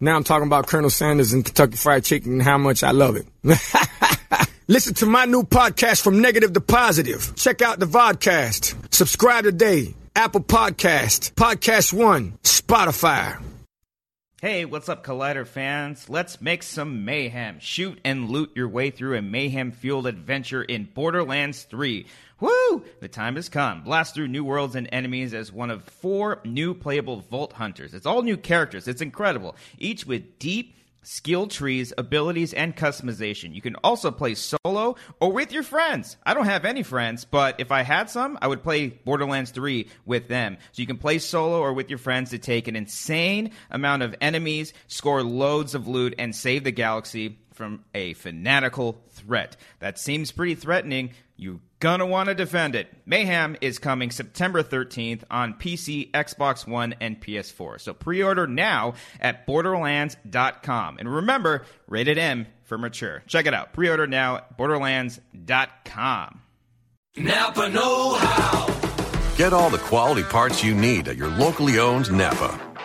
Now I'm talking about Colonel Sanders and Kentucky Fried Chicken and how much I love it. Listen to my new podcast from negative to positive. Check out the vodcast. Subscribe today. Apple Podcast, Podcast One, Spotify. Hey, what's up, Collider fans? Let's make some mayhem. Shoot and loot your way through a mayhem fueled adventure in Borderlands 3. Woo! The time has come. Blast through new worlds and enemies as one of four new playable Vault Hunters. It's all new characters. It's incredible. Each with deep, skill trees, abilities, and customization. You can also play solo or with your friends. I don't have any friends, but if I had some, I would play Borderlands 3 with them. So you can play solo or with your friends to take an insane amount of enemies, score loads of loot, and save the galaxy from a fanatical threat. That seems pretty threatening. You're gonna want to defend it. Mayhem is coming September 13th on PC, Xbox One, and PS4. So pre-order now at borderlands.com. And remember, rated M for mature. Check it out. Pre-order now at borderlands.com. Napa Know How. Get all the quality parts you need at your locally owned Napa.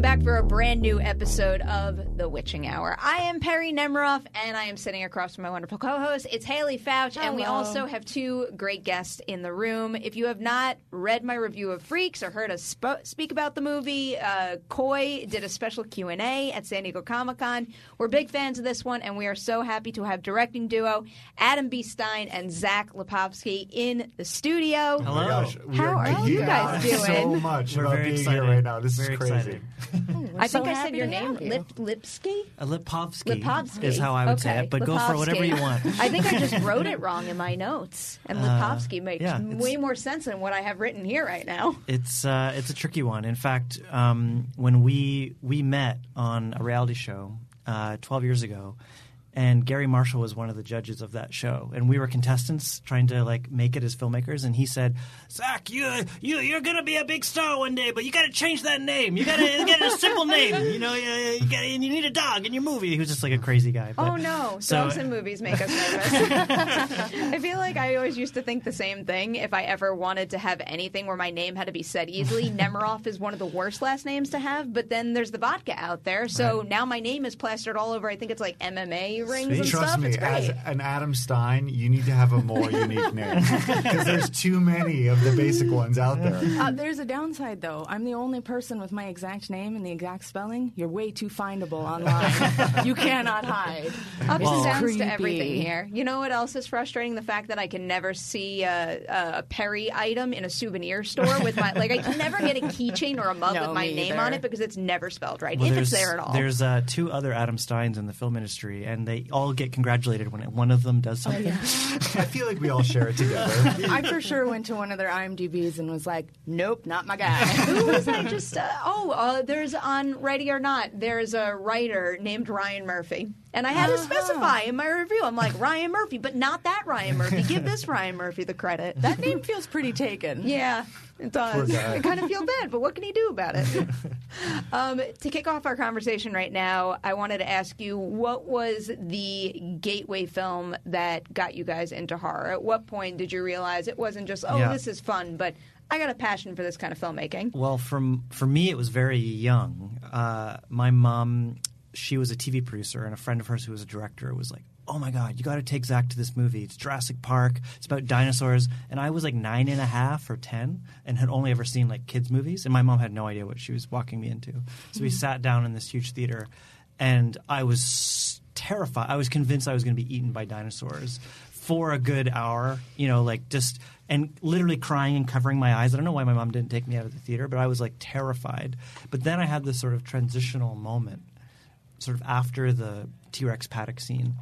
Welcome back for a brand new episode of The Witching Hour. I am Perry Nemiroff, and I am sitting across from my wonderful co-host. It's Haleigh Foutch, and we also have two great guests in the room. If you have not read my review of Freaks or heard us sp- speak about the movie, uh, Koi did a special Q and A at San Diego Comic Con. We're big fans of this one, and we are so happy to have directing duo Adam B. Stein and Zach Lipovsky in the studio. Oh my gosh, How are you guys out doing? So much We're about very being excited. here right now. This Very is crazy. excited. I so think I said your name, you. Lip Lipsky. A Lipovsky, Lipovsky is how I would say it, but go for whatever you want. I think I just wrote it wrong in my notes, and Uh, Lipovsky makes yeah, way more sense than what I have written here right now. It's uh, it's a tricky one. In fact, um, when we we met on a reality show uh, 12 years ago, and Garry Marshall was one of the judges of that show, and we were contestants trying to like make it as filmmakers. And he said, "Zach, you you you're gonna be a big star one day, but you got to change that name. You got to get a simple name. You know, you, you, gotta, you need a dog in your movie." He was just like a crazy guy. Oh, but- Oh no, so- dogs in movies make us nervous. I feel like I always used to think the same thing. If I ever wanted to have anything where my name had to be said easily, Nemiroff is one of the worst last names to have. But then there's the vodka out there, so now my name is plastered all over. I think it's like MMA rings and Trust stuff. me, it's as an Adam Stein, you need to have a more unique name because there's too many of the basic ones out there. Uh, there's a downside, though. I'm the only person with my exact name and the exact spelling. You're way too findable online. you cannot hide. Ups and downs creepy. to everything here. You know what else is frustrating? The fact that I can never see a, a Perry item in a souvenir store with my like. I can never get a keychain or a mug No, with my name either. on it because it's never spelled right. Well, if it's there at all. There's uh, two other Adam Steins in the film industry, and they all get congratulated when one of them does something. I feel like we all share it together. I for sure went to one of their IMDb's and was like, nope, not my guy. Who was I just? Uh, oh, uh, there's on Ready or Not. There's a writer named Ryan Murphy, and I had to specify in my review. I'm like Ryan Murphy, but not that Ryan Murphy. Give this Ryan Murphy the credit. that name feels pretty taken. Yeah, it does. I kind of feel bad, but what can he do about it? um, to kick off our conversation right now, I wanted to ask you what was the gateway film that got you guys into horror? At what point did you realize it wasn't just, oh, Yeah. this is fun, but I got a passion for this kind of filmmaking? Well, from for me, it was very young. Uh, my mom, she was a TV producer, and a friend of hers who was a director was like, "Oh my God, you got to take Zach to this movie. It's Jurassic Park. It's about dinosaurs." And I was like nine and a half or ten, and had only ever seen like kids movies, and my mom had no idea what she was walking me into. So we hmm. sat down in this huge theater, and I was terrified. I was convinced I was going to be eaten by dinosaurs for a good hour, you know, like just and literally crying and covering my eyes. I don't know why my mom didn't take me out of the theater, but I was like terrified. But then I had this sort of transitional moment, sort of after the T Rex paddock scene,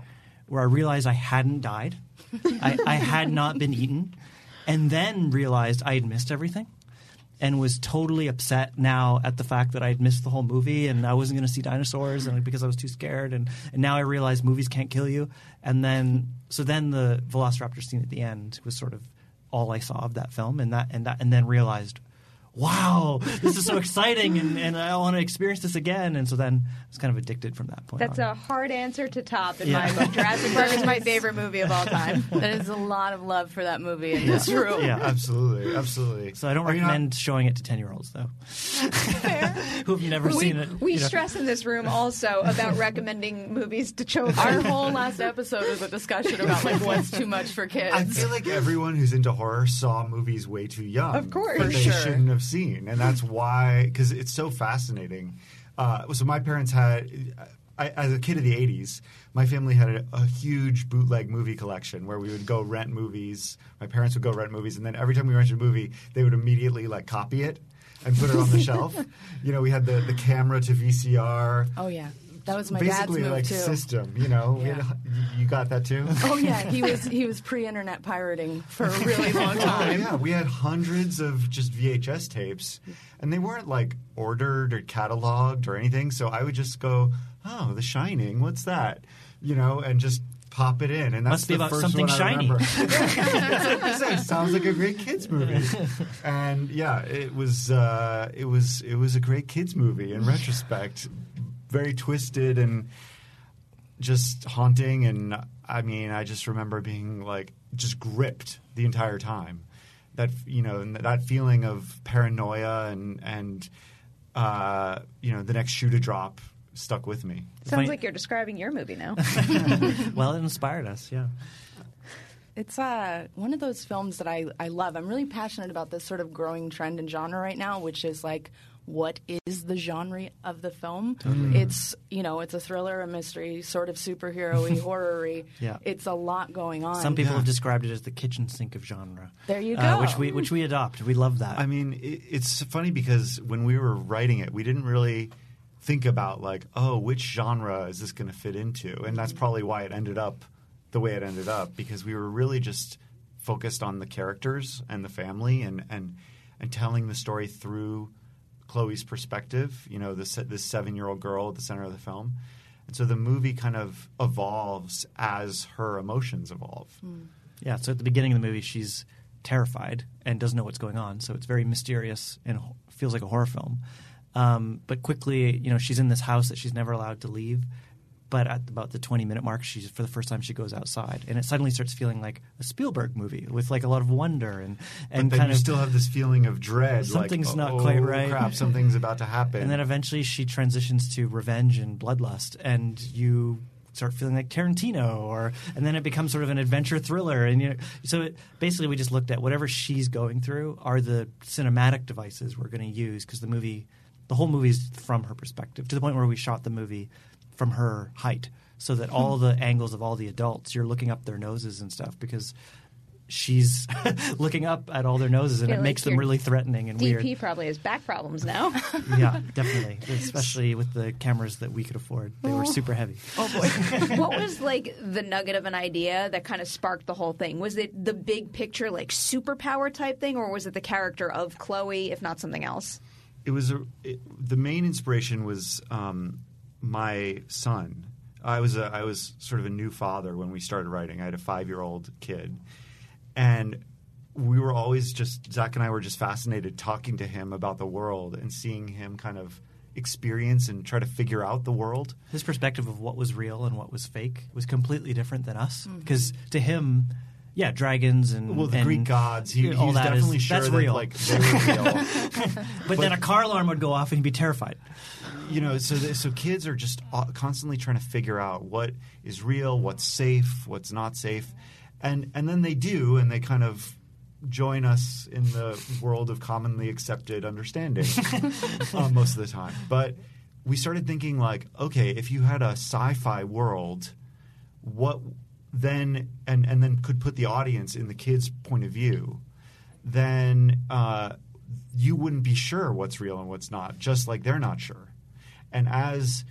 where I realized I hadn't died, I, I had not been eaten, and then realized I had missed everything. And was totally upset now at the fact that I had missed the whole movie and I wasn't going to see dinosaurs and because I was too scared. And, and now I realize movies can't kill you. And then so then the Velociraptor scene at the end was sort of all I saw of that film and that and that and then realized wow this is so exciting and, and I want to experience this again and so then I was kind of addicted from that point That's on. a hard answer to top in Yeah. my book. Jurassic Park is my favorite movie of all time. There's a lot of love for that movie in this room. yeah Absolutely, absolutely. So I don't Are you not- recommend showing it to ten year olds though, who've never we seen it. we you know. stress in this room also about recommending movies to children. Our whole last episode was a discussion about like what's too much for kids. I feel like everyone who's into horror saw movies way too young. Of course. that For they sure. shouldn't have seen, and that's why because it's so fascinating. Uh, so my parents had, I, as a kid of the '80s, my family had a, a huge bootleg movie collection where we would go rent movies. My parents would go rent movies, and then every time we rented a movie, they would immediately like copy it and put it on the shelf. You know, we had the the camera to VCR. oh yeah, that was my dad's Basically, move like too. system, you know. Yeah. you got that too. Oh yeah, he was he was pre-internet pirating for a really long Oh, time. yeah, we had hundreds of just VHS tapes, and they weren't like ordered or cataloged or anything. So I would just go, "Oh, The Shining, what's that?" You know, and just pop it in. And that's Must be the about first something one I shiny. remember. That's I said. Sounds like a great kids movie. And yeah, it was uh, it was it was a great kids movie in retrospect. Very twisted and just haunting and i mean i just remember being like just gripped the entire time that you know and that feeling of paranoia and and uh, you know the next shoe to drop stuck with me Sounds Funny- like you're describing your movie now. Well, it inspired us. Yeah. It's uh, one of those films that I, I love. I'm really passionate about this sort of growing trend in genre right now, which is like, what is the genre of the film? It's you know, it's a thriller, a mystery, sort of superhero-y, horror-y. Yeah. It's a lot going on. Some people have described it as the kitchen sink of genre. There you uh, go. which we which we adopt. We love that. i mean it, it's funny because when we were writing it we didn't really think about like oh which genre is this going to fit into and that's probably why it ended up the way it ended up because we were really just focused on the characters and the family and and and telling the story through Chloe's perspective, you know, this this seven year old girl at the center of the film, and so the movie kind of evolves as her emotions evolve. Yeah, so at the beginning of the movie, she's terrified and doesn't know what's going on. So it's very mysterious and feels like a horror film. Um, but quickly, you know, she's in this house that she's never allowed to leave. But at about the 20 minute mark, she's for the first time she goes outside, and it suddenly starts feeling like a Spielberg movie with like a lot of wonder and and kind you of still have this feeling of dread. Something's like, not oh, quite right. Crap, something's about to happen. And then eventually she transitions to revenge and bloodlust, and you start feeling like Tarantino, or and then it becomes sort of an adventure thriller. And you know, so it, basically, we just looked at whatever she's going through are the cinematic devices we're going to use because the movie, the whole movie's from her perspective to the point where we shot the movie from her height, so that all the angles of all the adults you're looking up their noses and stuff because. She's looking up at all their noses, and it like makes them really threatening and weird. DP probably has back problems now. yeah, definitely. Especially with the cameras that we could afford. They were super heavy. Oh boy. what was like the nugget of an idea that kind of sparked the whole thing? Was it the big picture, like superpower type thing, or was it the character of Chloe, if not something else? it was a, it, the main inspiration was um, my son. I was a, I was sort of a new father when we started writing. I had a five year old kid, and we were always just Zach and I were just fascinated talking to him about the world and seeing him kind of experience and try to figure out the world. His perspective of what was real and what was fake was completely different than us. Mm-hmm. Because to him, yeah, dragons and Well, the and Greek gods, he, all was that is- definitely sure that's that real. like real. but, then a car alarm would go off and he'd be terrified. you know, so the, so kids are just uh, constantly trying to figure out what is real, what's safe, what's not safe, and and then they do, and they kind of join us in the world of commonly accepted understanding uh, most of the time. But we started thinking like, okay, if you had a sci-fi world, what then and and then could put the audience in the kids' point of view, then uh, you wouldn't be sure what's real and what's not, just like they're not sure. And as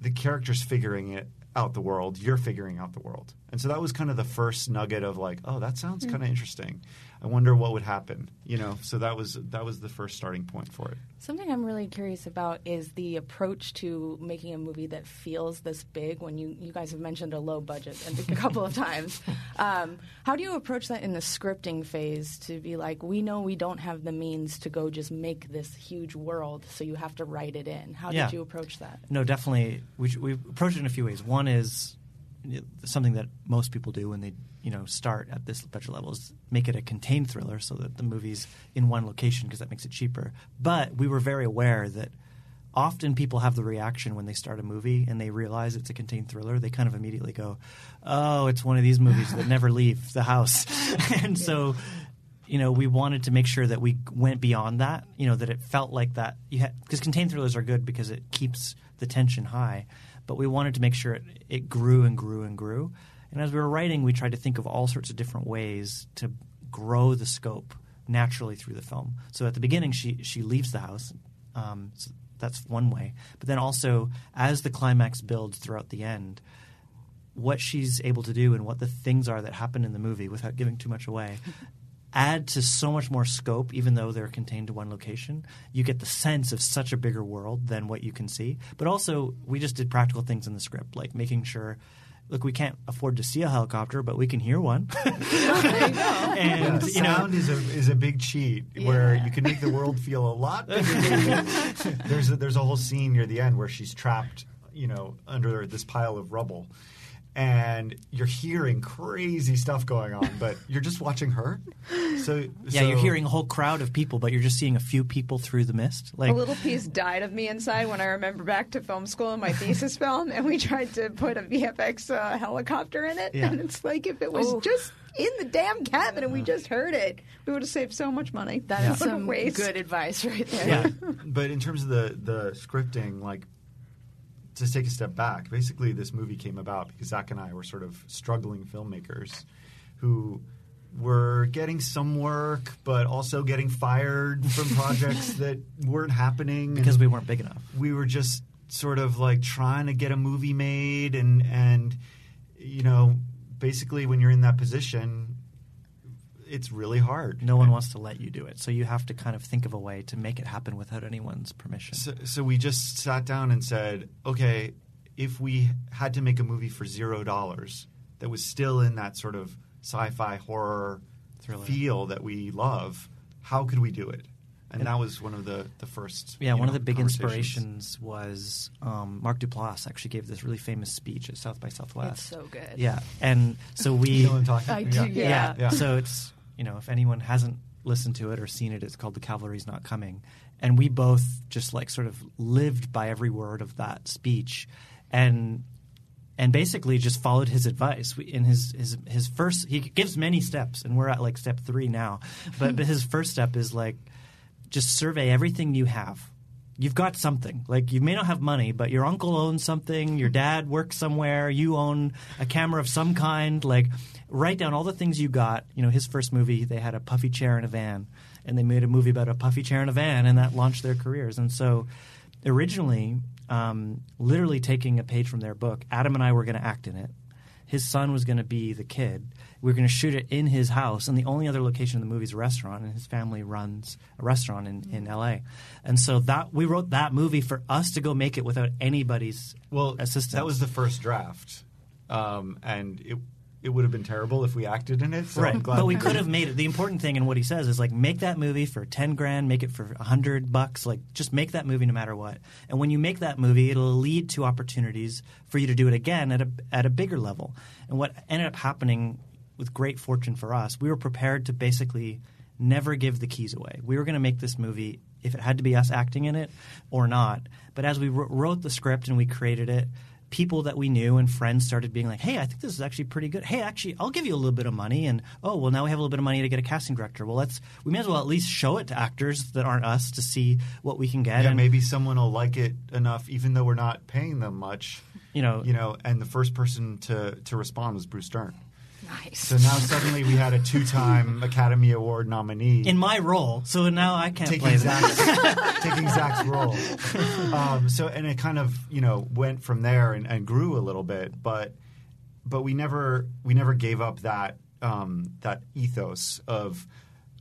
the characters figuring it out the world, you're figuring out the world. And so that was kind of the first nugget of like, oh, that sounds kind of interesting. I wonder what would happen, you know. So that was that was the first starting point for it. Something I'm really curious about is the approach to making a movie that feels this big. When you, you guys have mentioned a low budget a couple of times, um, how do you approach that in the scripting phase to be like, we know we don't have the means to go just make this huge world, so you have to write it in. How Yeah. did you approach that? No, definitely. We we approach it in a few ways. One is you know, something that most people do when they you know start at this budget level is make it a contained thriller so that the movie's in one location because that makes it cheaper. But we were very aware that often people have the reaction when they start a movie and they realize it's a contained thriller. They kind of immediately go, "Oh, it's one of these movies that never leave the house," and so you know, we wanted to make sure that we went beyond that. You know, that it felt like that. You because contained thrillers are good because it keeps the tension high, but we wanted to make sure it, it grew and grew and grew. And as we were writing, we tried to think of all sorts of different ways to grow the scope naturally through the film. So at the beginning, she she leaves the house. Um, so that's one way. But then also, as the climax builds throughout the end, what she's able to do and what the things are that happen in the movie without giving too much away add to so much more scope even though they're contained to one location you get the sense of such a bigger world than what you can see. But also we just did practical things in the script like making sure look we can't afford to see a helicopter but we can hear one. And you know sound is a is a big cheat where you can make the world feel a lot bigger. there's a, there's a whole scene near the end where she's trapped, you know, under this pile of rubble, and you're hearing crazy stuff going on, but you're just watching her. So yeah so- you're hearing a whole crowd of people but you're just seeing a few people through the mist like a little piece died of me inside when I remember back to film school and my thesis film, and we tried to put a VFX uh, helicopter in it, Yeah. and it's like if it was just in the damn cabin and we just heard it, we would have saved so much money. That is What a some waste. good advice right there. yeah but in terms of the the scripting, like to take a step back, basically this movie came about because Zach and I were sort of struggling filmmakers who were getting some work, but also getting fired from projects that weren't happening. Because we weren't big enough. we were just sort of like trying to get a movie made and and you know basically when you're in that position it's really hard no one wants to let you do it so you have to kind of think of a way to make it happen without anyone's permission So, so we just sat down and said, okay, if we had to make a movie for zero dollars that was still in that sort of sci-fi horror Thriller. feel that we love, how could we do it? And that was one of the the first. Yeah, one know, of the big inspirations was um, Mark Duplass actually gave this really famous speech at South by Southwest. It's so good. Yeah, and so we You know what I'm talking I about? do, Yeah. yeah. yeah. So it's you know if anyone hasn't listened to it or seen it, it's called "The Cavalry's Not Coming," and we both just like sort of lived by every word of that speech, and and basically just followed his advice. We, in his, his his first, he gives many steps, and we're at like step three now. But, but his first step is like just survey everything you have. You've got something. Like you may not have money, but your uncle owns something, your dad works somewhere, you own a camera of some kind. Like write down all the things you got. You know, his first movie, they had a puffy chair in a van, and they made a movie about a puffy chair in a van, and that launched their careers. And so originally, um, literally taking a page from their book, Adam and I were going to act in it. His son was going to be the kid. We were going to shoot it in his house, and the only other location in the movie is a restaurant, and his family runs a restaurant in, in L.A. And so that we wrote that movie for us to go make it without anybody's Well, assistance. that was the first draft, um, and it it would have been terrible if we acted in it. So right, but we could have made it. The important thing in what he says is like make that movie for ten grand, make it for a hundred bucks. Like just make that movie no matter what. And when you make that movie, it'll lead to opportunities for you to do it again at a at a bigger level. And what ended up happening with great fortune for us, we were prepared to basically never give the keys away. We were going to make this movie if it had to be us acting in it or not. But as we wrote the script and we created it, people that we knew and friends started being like, "Hey, I think this is actually pretty good. Hey, actually, I'll give you a little bit of money." And oh, well, now we have a little bit of money to get a casting director. Well, let's we may as well at least show it to actors that aren't us to see what we can get. Yeah, and maybe someone will like it enough, even though we're not paying them much. You know- you know. And the first person to to respond was Bruce Dern. Nice. So now suddenly we had a two-time Academy Award nominee in my role, so now I can't taking play that. Zach's, taking Zach's role. Um, so and it kind of you know went from there and, and grew a little bit, but but we never we never gave up that um, that ethos of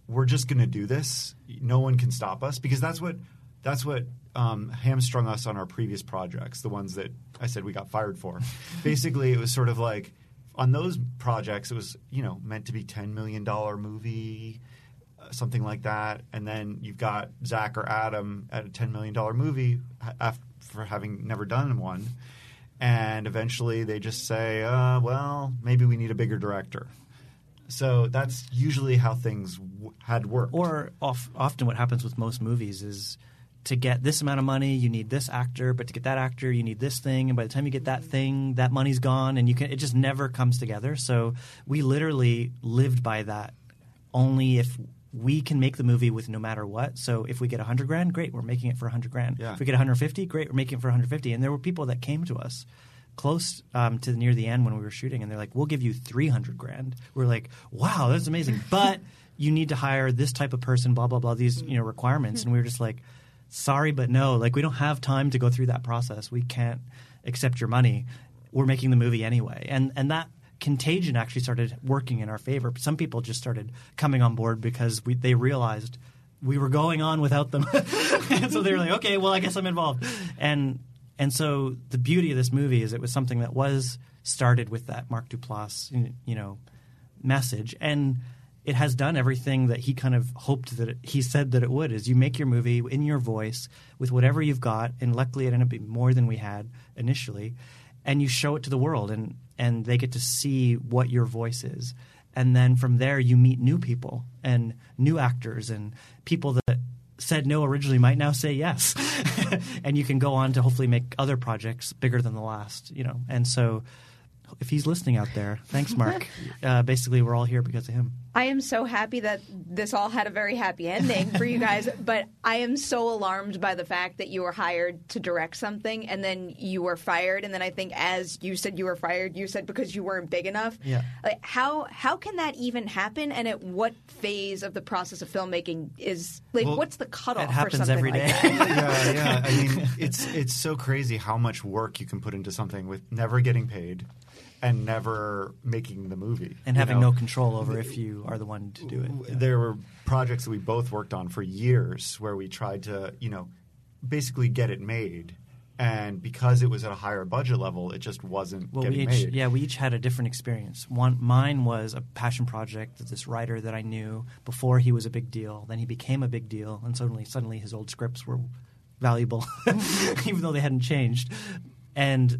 we're just going to do this. No one can stop us because that's what that's what um, hamstrung us on our previous projects, the ones that I said we got fired for. Basically, it was sort of like on those projects, it was you know meant to be ten million dollar movie, uh, something like that, and then you've got Zach or Adam at a ten million dollar movie ha- af- for having never done one, and eventually they just say, uh, well, maybe we need a bigger director. So that's usually how things w- had worked. Or off, often what happens with most movies is to get this amount of money, you need this actor, but to get that actor, you need this thing, and by the time you get that thing, that money's gone, and you can it just never comes together. So we literally lived by that. Only if we can make the movie with no matter what. So if we get 100 grand, great, we're making it for 100 grand. Yeah. If we get 150, great, we're making it for 150. And there were people that came to us close um, to near the end when we were shooting, and they're like, "We'll give you 300 grand." We're like, "Wow, that's amazing," but you need to hire this type of person, blah blah blah, these you know requirements, and we were just like, "Sorry, but no, like we don't have time to go through that process. We can't accept your money. We're making the movie anyway," and and that contagion actually started working in our favor. Some people just started coming on board because we, they realized we were going on without them, and so they were like, "Okay, well, I guess I'm involved," and and so the beauty of this movie is it was something that was started with that Mark Duplass, you know, message, and it has done everything that he kind of hoped that it, he said that it would. Is you make your movie in your voice with whatever you've got, and luckily it ended up being more than we had initially, and you show it to the world, and and they get to see what your voice is, and then from there you meet new people and new actors and people that said no originally might now say yes. And you can go on to hopefully make other projects bigger than the last you know. And so if he's listening out there thanks mark. Uh, basically we're all here because of him I am so happy that this all had a very happy ending for you guys, but I am so alarmed by the fact that you were hired to direct something and then you were fired and then I think as you said you were fired, you said because you weren't big enough. Yeah. Like how how can that even happen and at what phase of the process of filmmaking is like Well, what's the cutoff it happens for something every like that? yeah, yeah. I mean, it's it's so crazy how much work you can put into something with never getting paid and never making the movie and you having know? no control over if you are the one to do it Yeah. There were projects that we both worked on for years where we tried to, you know, basically get it made, and because it was at a higher budget level, it just wasn't Well, getting we each, made. yeah, we each had a different experience. One, mine was a passion project of this writer that I knew before he was a big deal. Then he became a big deal, and suddenly, suddenly his old scripts were valuable, even though they hadn't changed. And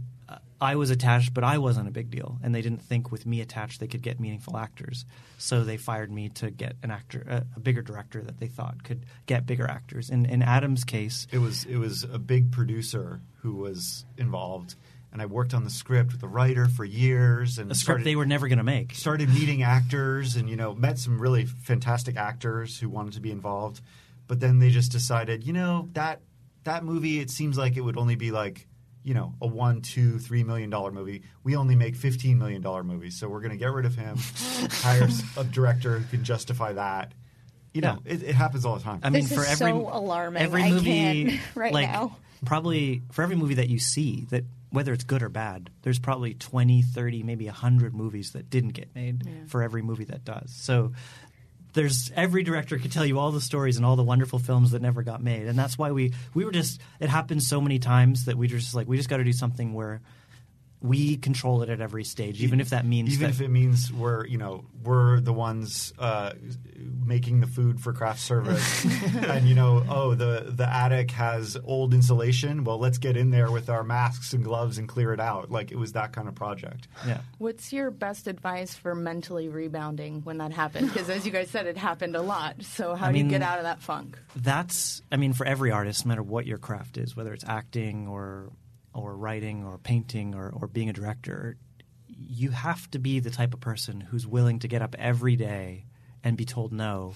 I was attached, but I wasn't a big deal, and they didn't think with me attached they could get meaningful actors. So they fired me to get an actor, a, a bigger director that they thought could get bigger actors. In, in Adam's case, it was it was a big producer who was involved, and I worked on the script with the writer for years, and a script started, they were never going to make. started meeting actors, and you know met some really fantastic actors who wanted to be involved, but then they just decided, you know that that movie it seems like it would only be like you know a one, two, three million dollar movie. We only make fifteen million dollar movies, so we're going to get rid of him, hire a director who can justify that. You know, it, it happens all the time. I mean, This for is every so alarming. every I movie, can't right like, now. Probably for every movie that you see, that whether it's good or bad, there's probably 20, 30, maybe 100 movies that didn't get made for every movie that does. So there's every director could tell you all the stories and all the wonderful films that never got made. And that's why we we were just it happened so many times that we just like we just got to do something where we control it at every stage, even if that means even that if it means we're you know we're the ones uh, making the food for craft service and you know oh the the attic has old insulation well let's get in there with our masks and gloves and clear it out like it was that kind of project yeah. What's your best advice for mentally rebounding when that happened? Because as you guys said, it happened a lot. So how I do you get out of that funk? that's i mean for every artist no matter what your craft is whether it's acting or or writing or painting or, or being a director you have to be the type of person who's willing to get up every day and be told no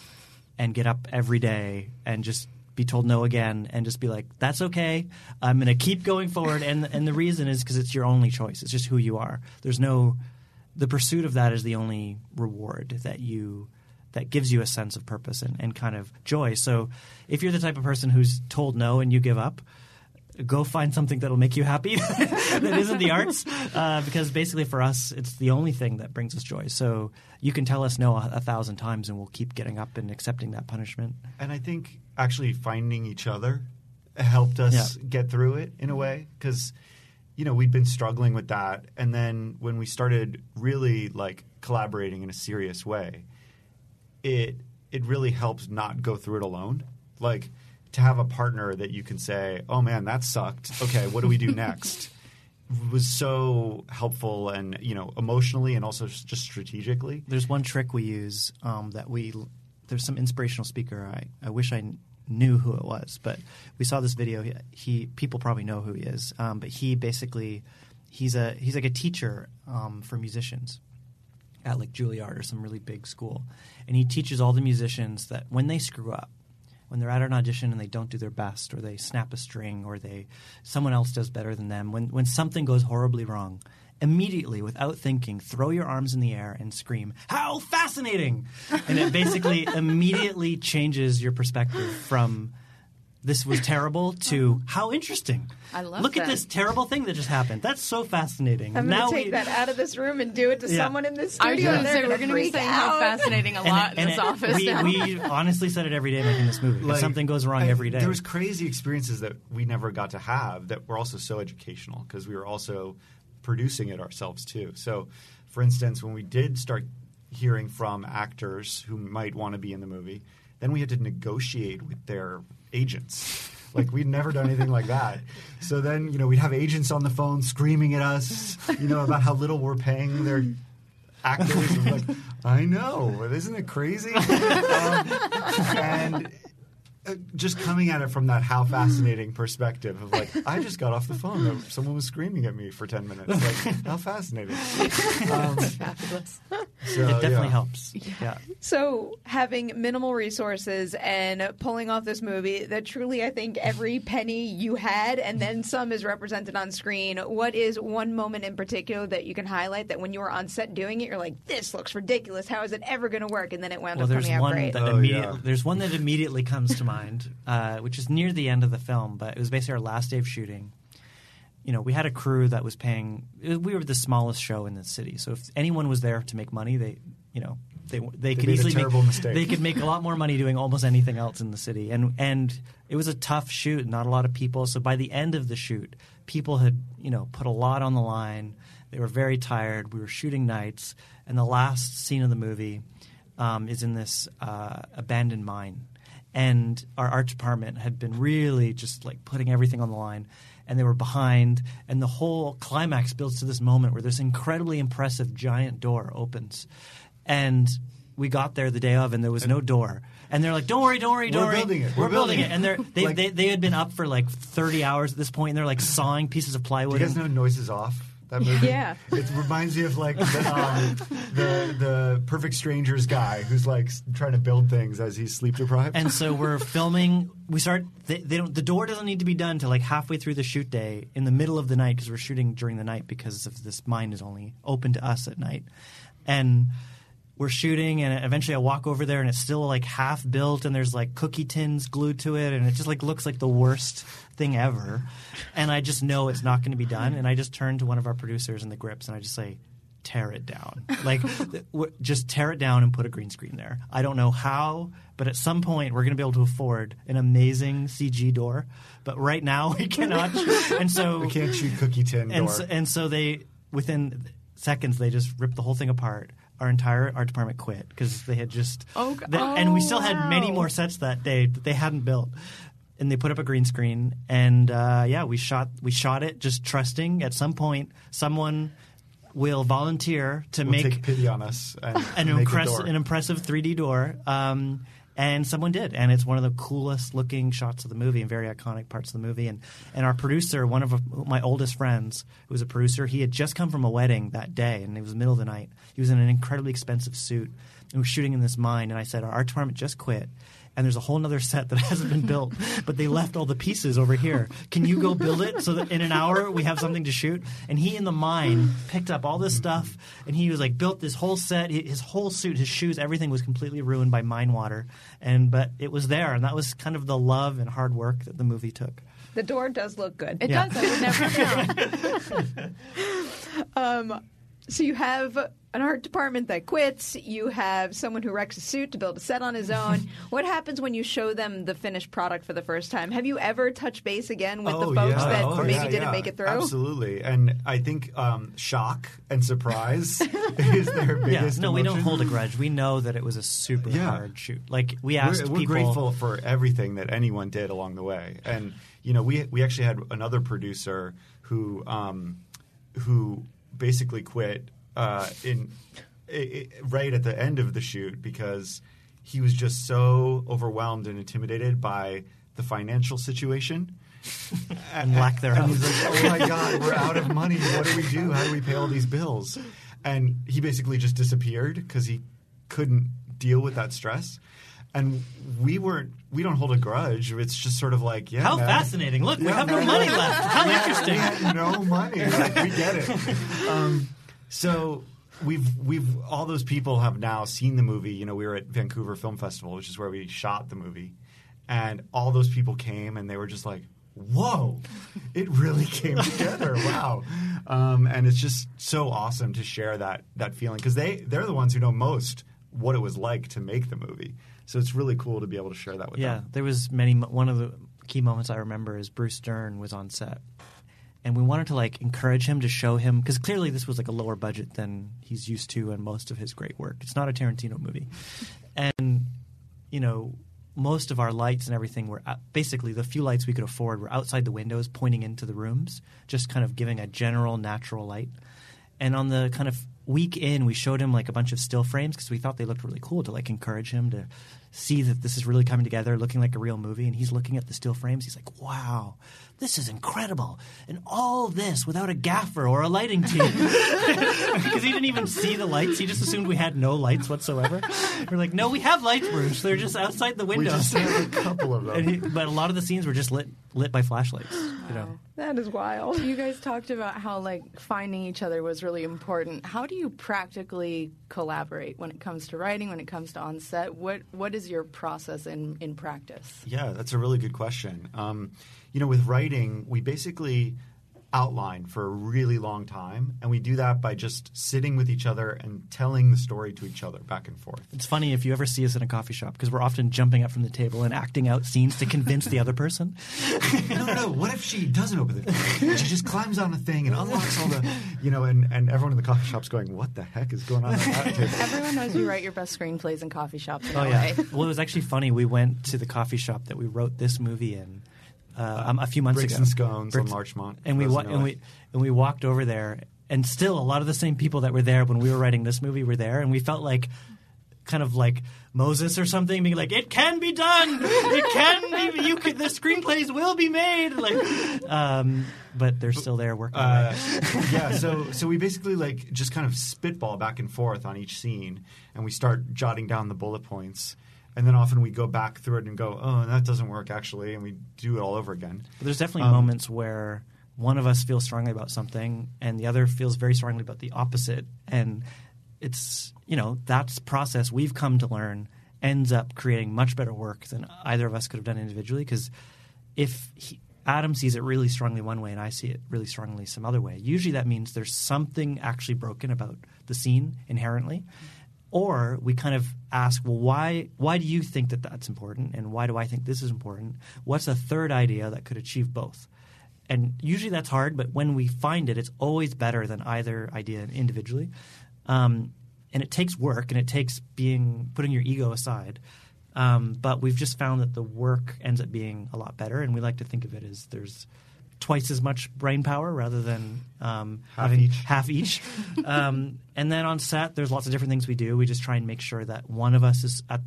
and get up every day and just be told no again and just be like that's okay. I'm going to keep going forward. And and the reason is because it's your only choice. It's just who you are. There's no the pursuit of that is the only reward that you that gives you a sense of purpose and, and kind of joy. So if you're the type of person who's told no and you give up, go find something that'll make you happy that isn't the arts uh, because basically for us it's the only thing that brings us joy. So you can tell us no a, a thousand times and we'll keep getting up and accepting that punishment. And i think actually finding each other helped us Yeah. get through it in a way because you know we'd been struggling with that. And then when we started really like collaborating in a serious way it it really helps not go through it alone. Like to have a partner that you can say oh man that sucked. Okay what do we do next? was so helpful and you know emotionally and also just strategically. There's one trick we use um, that we there's some inspirational speaker. I, I wish I knew who it was but we saw this video. He, he people probably know who he is um, but he basically he's a he's like a teacher um, for musicians at like Juilliard or some really big school. And he teaches all the musicians that when they screw up when they're at an audition and they don't do their best or they snap a string or they someone else does better than them when when something goes horribly wrong immediately without thinking throw your arms in the air and scream how fascinating! And it basically immediately changes your perspective from this was terrible to uh-huh. how interesting I love look at this terrible thing that just happened that's so fascinating I'm going to take we- that out of this room and do it to Yeah. someone in this I was studio. going to they're say we're going going to be saying how fascinating a lot in this it- office we, now. we honestly said it every day making this movie. Like, something goes wrong I- every day. There was crazy experiences that we never got to have that were also so educational because we were also producing it ourselves too. So, for instance, when we did start hearing from actors who might want to be in the movie, then we had to negotiate with their agents. Like we'd never done anything like that. So then, you know, we'd have agents on the phone screaming at us, you know, about how little we're paying their actors. Like, I know, but isn't it crazy? um, and uh, just coming at it from that how fascinating perspective of like, I just got off the phone. Someone was screaming at me for ten minutes. Like, how fascinating! Um, Fabulous. So, it definitely yeah. helps. Yeah. So, having minimal resources and pulling off this movie that truly I think every penny you had and then some is represented on screen, what is one moment in particular that you can highlight that when you were on set doing it, you're like, this looks ridiculous. How is it ever going to work? And then it wound Well, up there's coming out one great. that Oh, immediate, yeah. there's one that immediately comes to mind, uh, which is near the end of the film, but it was basically our last day of shooting. You know, we had a crew that was paying. We were the smallest show in the city, so if anyone was there to make money, they, you know, They they could made a easily terrible make, mistake. They could make a lot more money doing almost anything else in the city, and and it was a tough shoot. Not a lot of people. So by the end of the shoot, people had you know put a lot on the line. They were very tired. We were shooting nights, and the last scene of the movie um, is in this uh, abandoned mine and our art department had been really just like putting everything on the line and they were behind and the whole climax builds to this moment where this incredibly impressive giant door opens and we got there the day of and there was no door and they're like don't worry don't worry don't worry. We're worry building it. we're, We're building, building it and they're they, Like- they, they had been up for like 30 hours at this point and they're like sawing pieces of plywood. Do you guys know Noises Off? That movie? Yeah. It reminds me of like the, um, the the Perfect Strangers guy who's like trying to build things as he's sleep deprived. and so we're filming. We start. They, they don't. The door doesn't need to be done till like halfway through the shoot day in the middle of the night because we're shooting during the night because of this mine is only open to us at night, and we're shooting and eventually I walk over there and it's still like half built and there's like cookie tins glued to it and it just like looks like the worst thing ever, and I just know it's not going to be done and I just turn to one of our producers in the grips and I just say tear it down. Like, just tear it down and put a green screen there. I don't know how, but at some point we're going to be able to afford an amazing CG door. But right now we cannot. and so we can't shoot cookie tin and door. so, and so they within seconds they just ripped the whole thing apart. Our entire art department quit because they had just Oh, g- they- and we oh, still had many more sets that day that they hadn't built. And they put up a green screen, and uh, yeah, we shot we shot it just trusting at some point someone will volunteer to Will make take pity on us and an, make a impress- door. an impressive 3D door. Um, and someone did, and it's one of the coolest looking shots of the movie and very iconic parts of the movie. And and our producer, one of uh, my oldest friends, who was a producer, he had just come from a wedding that day, and it was the middle of the night. He was in an incredibly expensive suit, and was shooting in this mine. And I said, our art department just quit. And there's a whole other set that hasn't been built, but they left all the pieces over here. Can you go build it so that in an hour we have something to shoot? And he in the mine picked up all this stuff, and he was like built this whole set. His whole suit, his shoes, everything was completely ruined by mine water. And but it was there, and that was kind of the love and hard work that the movie took. The door does look good. It Yeah. does. I would never know. Um, so you have an art department that quits. You have someone who wrecks a suit to build a set on his own. what happens when you show them the finished product for the first time? Have you ever touched base again with the Oh, folks yeah. that Oh, maybe yeah, didn't yeah. make it through? Absolutely, and I think um, shock and surprise is their biggest. Yeah, biggest. no, we don't hold a grudge. We know that it was a super Yeah. hard shoot. Like we asked we're, we're people. grateful for everything that anyone did along the way, and you know, we we actually had another producer who um, who basically quit uh, in i i right at the end of the shoot because he was just so overwhelmed and intimidated by the financial situation. and lack And thereof. he's like, "Oh my god, we're out of money. What do we do? How do we pay all these bills?" And he basically just disappeared because he couldn't deal with that stress. And we weren't. We don't hold a grudge. It's just sort of like, yeah. How man. fascinating! Look, we have no money left. How interesting! We had no money. Like, we get it. Um, so we've we've all those people have now seen the movie. You know, we were at Vancouver Film Festival, which is where we shot the movie, and all those people came and they were just like, "Whoa, it really came together! Wow!" Um, and it's just so awesome to share that that feeling because they they're the ones who know most what it was like to make the movie. So it's really cool to be able to share that with Yeah, them. Yeah, there was many. One of the key moments I remember is Bruce Dern was on set, and we wanted to like encourage him to show him because clearly this was like a lower budget than he's used to in most of his great work. It's not a Tarantino movie, and you know most of our lights and everything were uh, basically the few lights we could afford were outside the windows pointing into the rooms, just kind of giving a general natural light. And on the kind of week in, we showed him like a bunch of still frames because we thought they looked really cool to like encourage him to see that this is really coming together, looking like a real movie. And he's looking at the still frames. He's like, "Wow, this is incredible!" And all this without a gaffer or a lighting team because he didn't even see the lights. He just assumed we had no lights whatsoever. We're like, "No, we have lights, Bruce. They're just outside the We window." just have a couple of them. And he, but a lot of the scenes were just lit lit by flashlights. You know. That is wild. You guys talked about how like finding each other was really important. How do you practically collaborate when it comes to writing, when it comes to on set? What what is your process in in practice? Yeah, that's a really good question. Um, you know, with writing, we basically outline for a really long time, and we do that by just sitting with each other and telling the story to each other back and forth. It's funny if you ever see us in a coffee shop because we're often jumping up from the table and acting out scenes to convince the other person. no, no, no. What if she doesn't open the door? She just climbs on a thing and unlocks all the, you know, and, and everyone in the coffee shop's going, what the heck is going on at that table? Everyone knows you write your best screenplays in coffee shops in Oh LA. yeah. well, it was actually funny. We went to the coffee shop that we wrote this movie in uh, um, a few months Bricks ago. and Scones on Bricks- Larchmont. and we wa- and we and we walked over there, and still a lot of the same people that were there when we were writing this movie were there, and we felt like kind of like Moses or something, being like, "It can be done. It can be. You could. The screenplays will be made." Like, um, but they're still there working. Uh, yeah, so so we basically like just kind of spitball back and forth on each scene, and we start jotting down the bullet points, and then often we go back through it and go, oh, that doesn't work actually, and we do it all over again. But there's definitely Um, moments where one of us feels strongly about something and the other feels very strongly about the opposite. And it's, you know, that process we've come to learn ends up creating much better work than either of us could have done individually. Because if he, Adam sees it really strongly one way and I see it really strongly some other way, usually that means there's something actually broken about the scene inherently. Or we kind of ask, well, why why do you think that that's important, and why do I think this is important? What's a third idea that could achieve both? And usually that's hard, but when we find it, it's always better than either idea individually. Um, and it takes work, and it takes being putting your ego aside. Um, but we've just found that the work ends up being a lot better, and we like to think of it as there's twice as much brain power rather than um, Half having each. half each. um, and then on set, there's lots of different things we do. We just try and make sure that one of us is at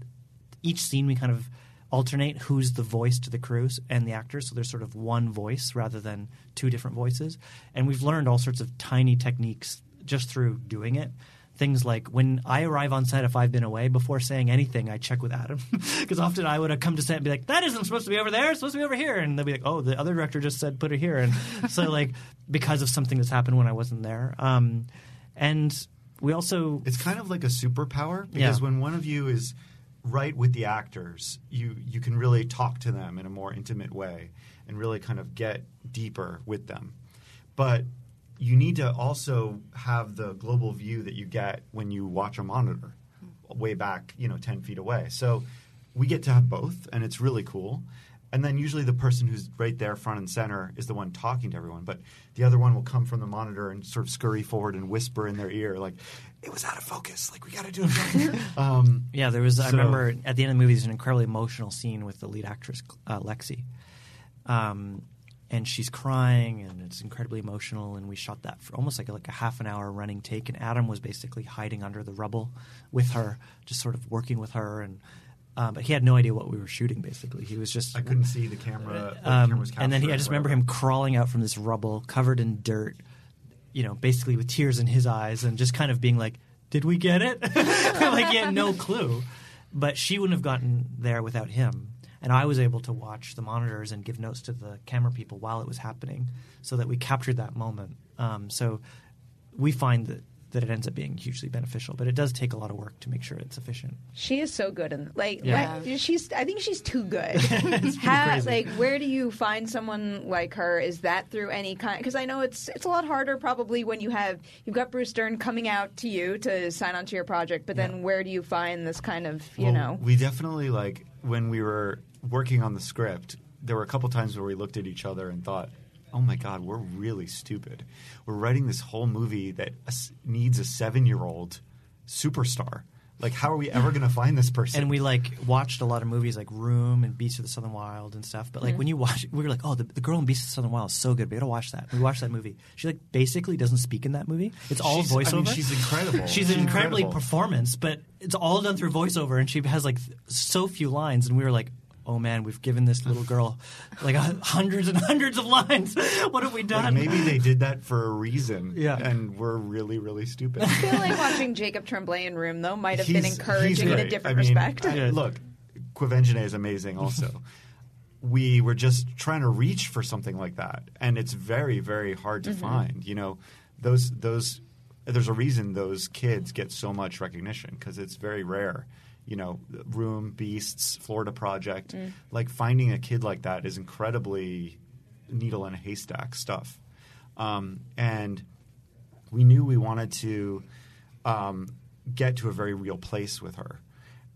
each scene. We kind of alternate who's the voice to the crews and the actors. So there's sort of one voice rather than two different voices. And we've learned all sorts of tiny techniques just through doing it. Things like when I arrive on set, if I've been away, before saying anything, I check with Adam. Because often I would have come to set and be like, that isn't supposed to be over there, it's supposed to be over here. And they'll be like, oh, the other director just said put it here. And so, like, because of something that's happened when I wasn't there. Um, and we also. It's kind of like a superpower because Yeah. when one of you is right with the actors, you you can really talk to them in a more intimate way and really kind of get deeper with them. But you need to also have the global view that you get when you watch a monitor way back, you know, 10 feet away. So we get to have both, and it's really cool. And then usually the person who's right there front and center is the one talking to everyone, but the other one will come from the monitor and sort of scurry forward and whisper in their ear, like, it was out of focus. Like, we got to do it. um, Yeah, there was. I remember at the end of the movie, there's an incredibly emotional scene with the lead actress, uh, Lexy, um, and she's crying, and it's incredibly emotional. And we shot that for almost like a, like a half an hour running take, and Adam was basically hiding under the rubble with her, just sort of working with her, and um, but he had no idea what we were shooting. Basically, he was just I couldn't see the camera. the um, camera and then he, I just remember him crawling out from this rubble, covered in dirt, you know, basically with tears in his eyes, and just kind of being like, "Did we get it?" like he had no clue. But she wouldn't have gotten there without him, and I was able to watch the monitors and give notes to the camera people while it was happening, so that we captured that moment. Um, so we find that that it ends up being hugely beneficial, but it does take a lot of work to make sure it's efficient. She is so good, and like, Yeah. like, she's. I think she's too good. It's pretty crazy. like, where do you find someone like her? Is that through any kind? Because I know it's it's a lot harder probably when you have you've got Bruce Dern coming out to you to sign onto your project, but then where do you find this kind of you Well, know? we definitely like when we were working on the script. There were a couple times where we looked at each other and thought, "Oh my God, we're really stupid. We're writing this whole movie that needs a seven-year-old superstar. Like, how are we ever going to find this person?" and we like watched a lot of movies like Room and Beasts of the Southern Wild and stuff. But like Mm. when you watch, we were like, oh, the, the girl in Beasts of the Southern Wild is so good. We gotta watch that. We watched that movie. She like basically doesn't speak in that movie. It's all She's- I voiceover. mean, she's incredible. She's She's an incredibly incredible. performance, but it's all done through voiceover, and she has like th- so few lines. And we were like. Oh man, we've given this little girl like uh, hundreds and hundreds of lines. What have we Like, done? maybe they did that for a reason. Yeah. and we're really, really stupid. I feel like watching Jacob Tremblay in Room though might have been encouraging in a different I mean, respect. I- look, Quvenzhané is amazing also. we were just trying to reach for something like that, and it's very, very hard to Mm-hmm. find. You know, those those there's a reason those kids get so much recognition because it's very rare. You know, Room, Beasts, Florida Project, Mm. like finding a kid like that is incredibly needle in a haystack stuff. um, and we knew we wanted to um, get to a very real place with her.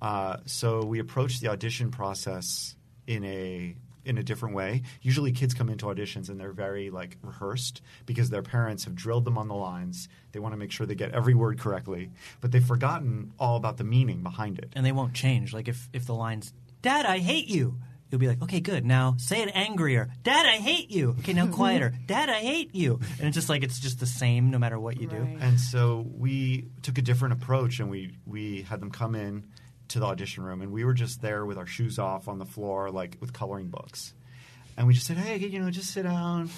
Uh, so we approached the audition process in a in a different way. Usually, kids come into auditions and they're very like rehearsed because their parents have drilled them on the lines. They want to make sure they get every word correctly, but they've forgotten all about the meaning behind it. and they won't change. Like if if the lines, "Dad, I hate you," you'll be like, "Okay, good. Now say it angrier." "Dad, I hate you." Okay, now quieter. "Dad, I hate you." And it's just like it's just the same no matter what you do. And so we took a different approach, and we we had them come in to the audition room, and we were just there with our shoes off on the floor, like with coloring books, and we just said, "Hey, you know, just sit down,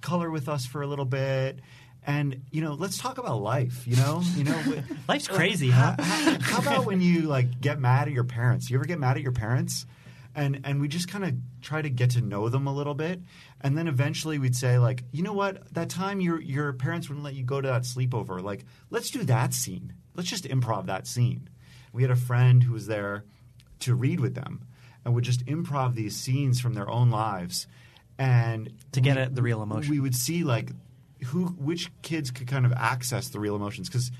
color with us for a little bit." And you know, let's talk about life. You know, you know, Life's crazy, huh? how, how about when you like get mad at your parents? You ever get mad at your parents? And and we just kind of try to get to know them a little bit, and then eventually we'd say like, you know what? That time your your parents wouldn't let you go to that sleepover. Like, let's do that scene. Let's just improv that scene. We had a friend who was there to read with them, and would just improv these scenes from their own lives, and To get we- at the real emotion. We would see like who which kids could kind of access the real emotions. Because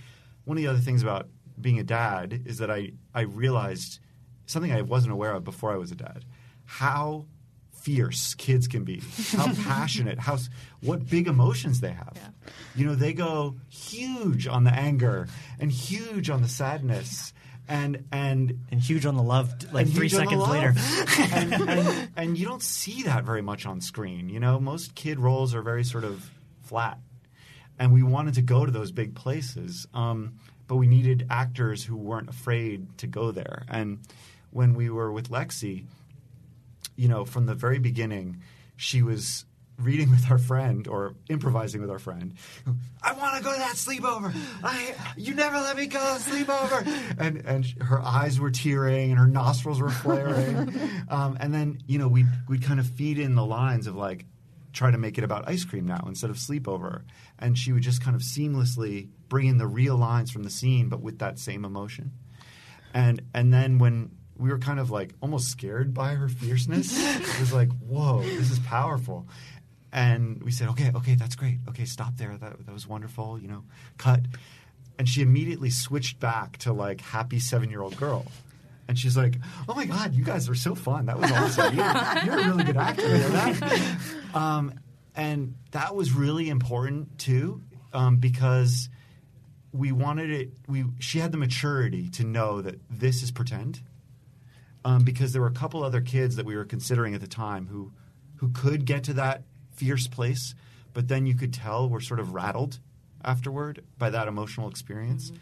one of the other things about being a dad is that I I realized something I wasn't aware of before I was a dad. How fierce kids can be. How passionate. How what big emotions they have. You know they go huge on the anger and huge on the sadness and and And huge on the love, like three huge on the seconds later. and, and, and you don't see that very much on screen. You know, most kid roles are very sort of flat, and we wanted to go to those big places, um, but we needed actors who weren't afraid to go there. And when we were with Lexy, you know, from the very beginning, she was reading with our friend or improvising with our friend. I want to go to that sleepover. I you never let me go to sleepover. And and her eyes were tearing and her nostrils were flaring. um, and then you know we we'd kind of feed in the lines of like try to make it about ice cream now instead of sleepover. And she would just kind of seamlessly bring in the real lines from the scene, but with that same emotion. And and then when we were kind of like almost scared by her fierceness, it was like, whoa, this is powerful. And we said, okay, okay, that's great. Okay, stop there. That, that was wonderful. You know, cut. And she immediately switched back to like happy seven year old girl. And she's like, "Oh my God, you guys are so fun! That was awesome. You're, you're a really good actor." You know that? Um, and that was really important too, um, because we wanted it. We she had the maturity to know that this is pretend, um, because there were a couple other kids that we were considering at the time who who could get to that fierce place, but then you could tell were sort of rattled afterward by that emotional experience. Mm-hmm.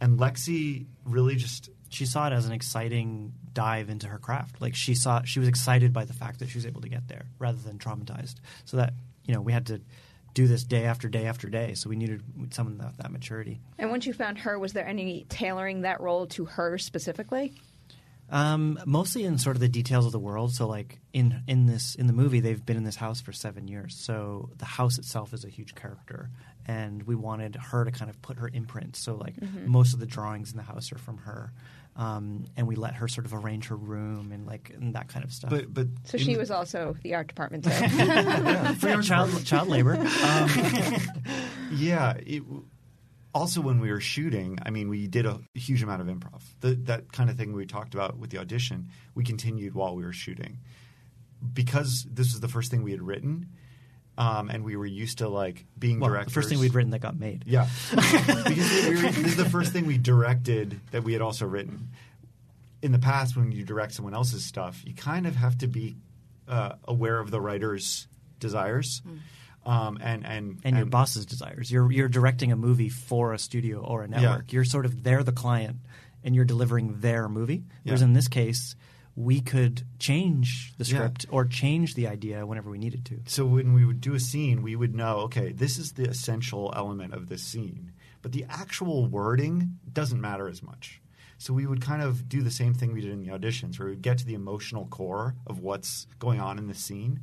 And Lexy really just she saw it as an exciting dive into her craft. Like she saw, she was excited by the fact that she was able to get there, rather than traumatized. So that you know, we had to do this day after day after day. So we needed someone that that maturity. And once you found her, was there any tailoring that role to her specifically? Um, mostly in sort of the details of the world. So like in in this in the movie, they've been in this house for seven years. So the house itself is a huge character, and we wanted her to kind of put her imprint. So like most of the drawings in the house are from her, um, and we let her sort of arrange her room and like and that kind of stuff. but but So she the- was also the art department too. Yeah, child child labor. Um, Yeah. It, also, when we were shooting, I mean, we did a huge amount of improv. The, that kind of thing we talked about with the audition, we continued while we were shooting. Because this was the first thing we had written, um, and we were used to like being well, directors. the first thing we'd written that got made. Yeah. because we were, this is the first thing we directed that we had also written. In the past, when you direct someone else's stuff, you kind of have to be uh, aware of the writer's desires. Um, and, and, and your boss's desires. You're you're directing a movie for a studio or a network. You're sort of they're the client, and you're delivering their movie. Whereas Yeah. in this case, we could change the Yeah. script or change the idea whenever we needed to. So when we would do a scene, we would know, okay, this is the essential element of this scene. But the actual wording doesn't matter as much. So we would kind of do the same thing we did in the auditions, where we would get to the emotional core of what's going on in the scene.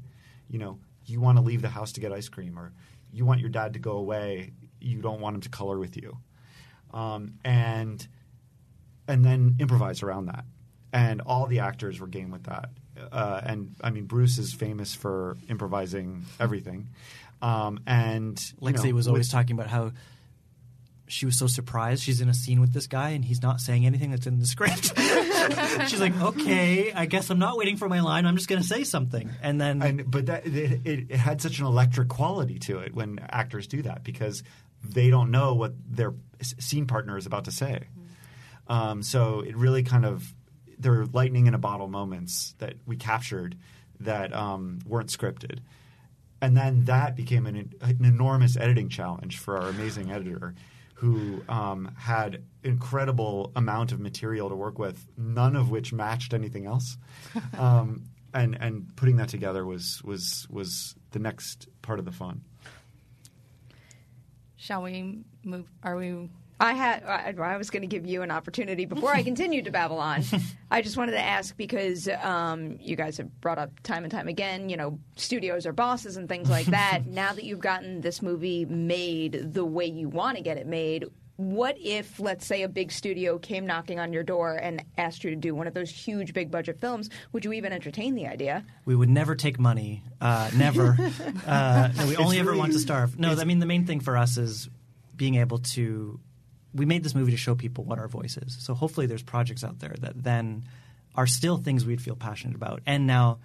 You know, you want to leave the house to get ice cream, or you want your dad to go away. You don't want him to color with you, um, and and then improvise around that. And all the actors were game with that. Uh, and I mean, Bruce is famous for improvising everything. Um, and Lexy know, was always with- talking about how she was so surprised she's in a scene with this guy and he's not saying anything that's in the script. She's like, okay, I guess I'm not waiting for my line. I'm just going to say something. And then and but that it, it, it had such an electric quality to it when actors do that because they don't know what their scene partner is about to say. Um, so it really kind of there were lightning in a bottle moments that we captured that um, weren't scripted. And then that became an, an enormous editing challenge for our amazing editor, who um, had incredible amount of material to work with, none of which matched anything else. Um, and and putting that together was was was the next part of the fun. Shall we move? Are we? I had. I, I was going to give you an opportunity before I continued to Babylon. I just wanted to ask because um, you guys have brought up time and time again. You know, studios are bosses and things like that. now that you've gotten this movie made the way you want to get it made, what if, let's say, a big studio came knocking on your door and asked you to do one of those huge, big budget films? Would you even entertain the idea? we would never take money. Uh, never. uh, no, we only ever want to starve. No, I mean, the main thing for us is being able to. We made this movie to show people what our voice is. So hopefully there's projects out there that then are still things we'd feel passionate about. And now,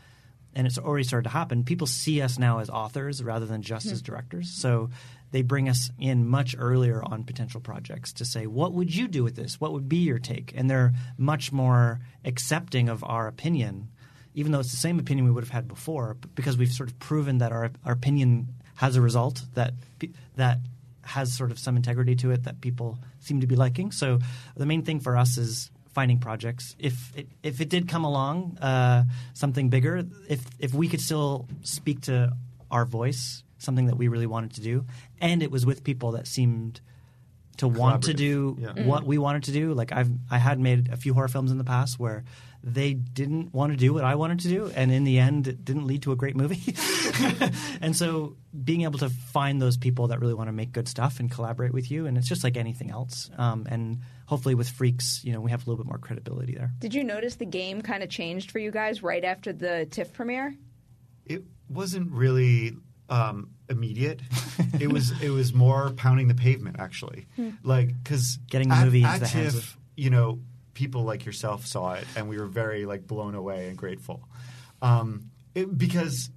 and it's already started to happen, people see us now as authors rather than just as hmm. directors. So they bring us in much earlier on potential projects to say, what would you do with this? What would be your take? And they're much more accepting of our opinion even though it's the same opinion we would have had before, because we've sort of proven that our our opinion has a result that that has sort of some integrity to it that people seem to be liking. So the main thing for us is finding projects. If it, if it did come along, uh, something bigger, if if we could still speak to our voice, something that we really wanted to do, and it was with people that seemed to want to do Yeah. what we wanted to do. Like I've I had made a few horror films in the past where they didn't want to do what I wanted to do, and in the end, it didn't lead to a great movie. and so, being able to find those people that really want to make good stuff and collaborate with you, and it's just like anything else. Um, and hopefully, with Freaks, you know, we have a little bit more credibility there. Did you notice the game kind of changed for you guys right after the TIFF premiere? It wasn't really um, immediate. it was it was more pounding the pavement actually, like because Getting the movie into the hands of- you know people like yourself saw it and we were very like blown away and grateful um, it, because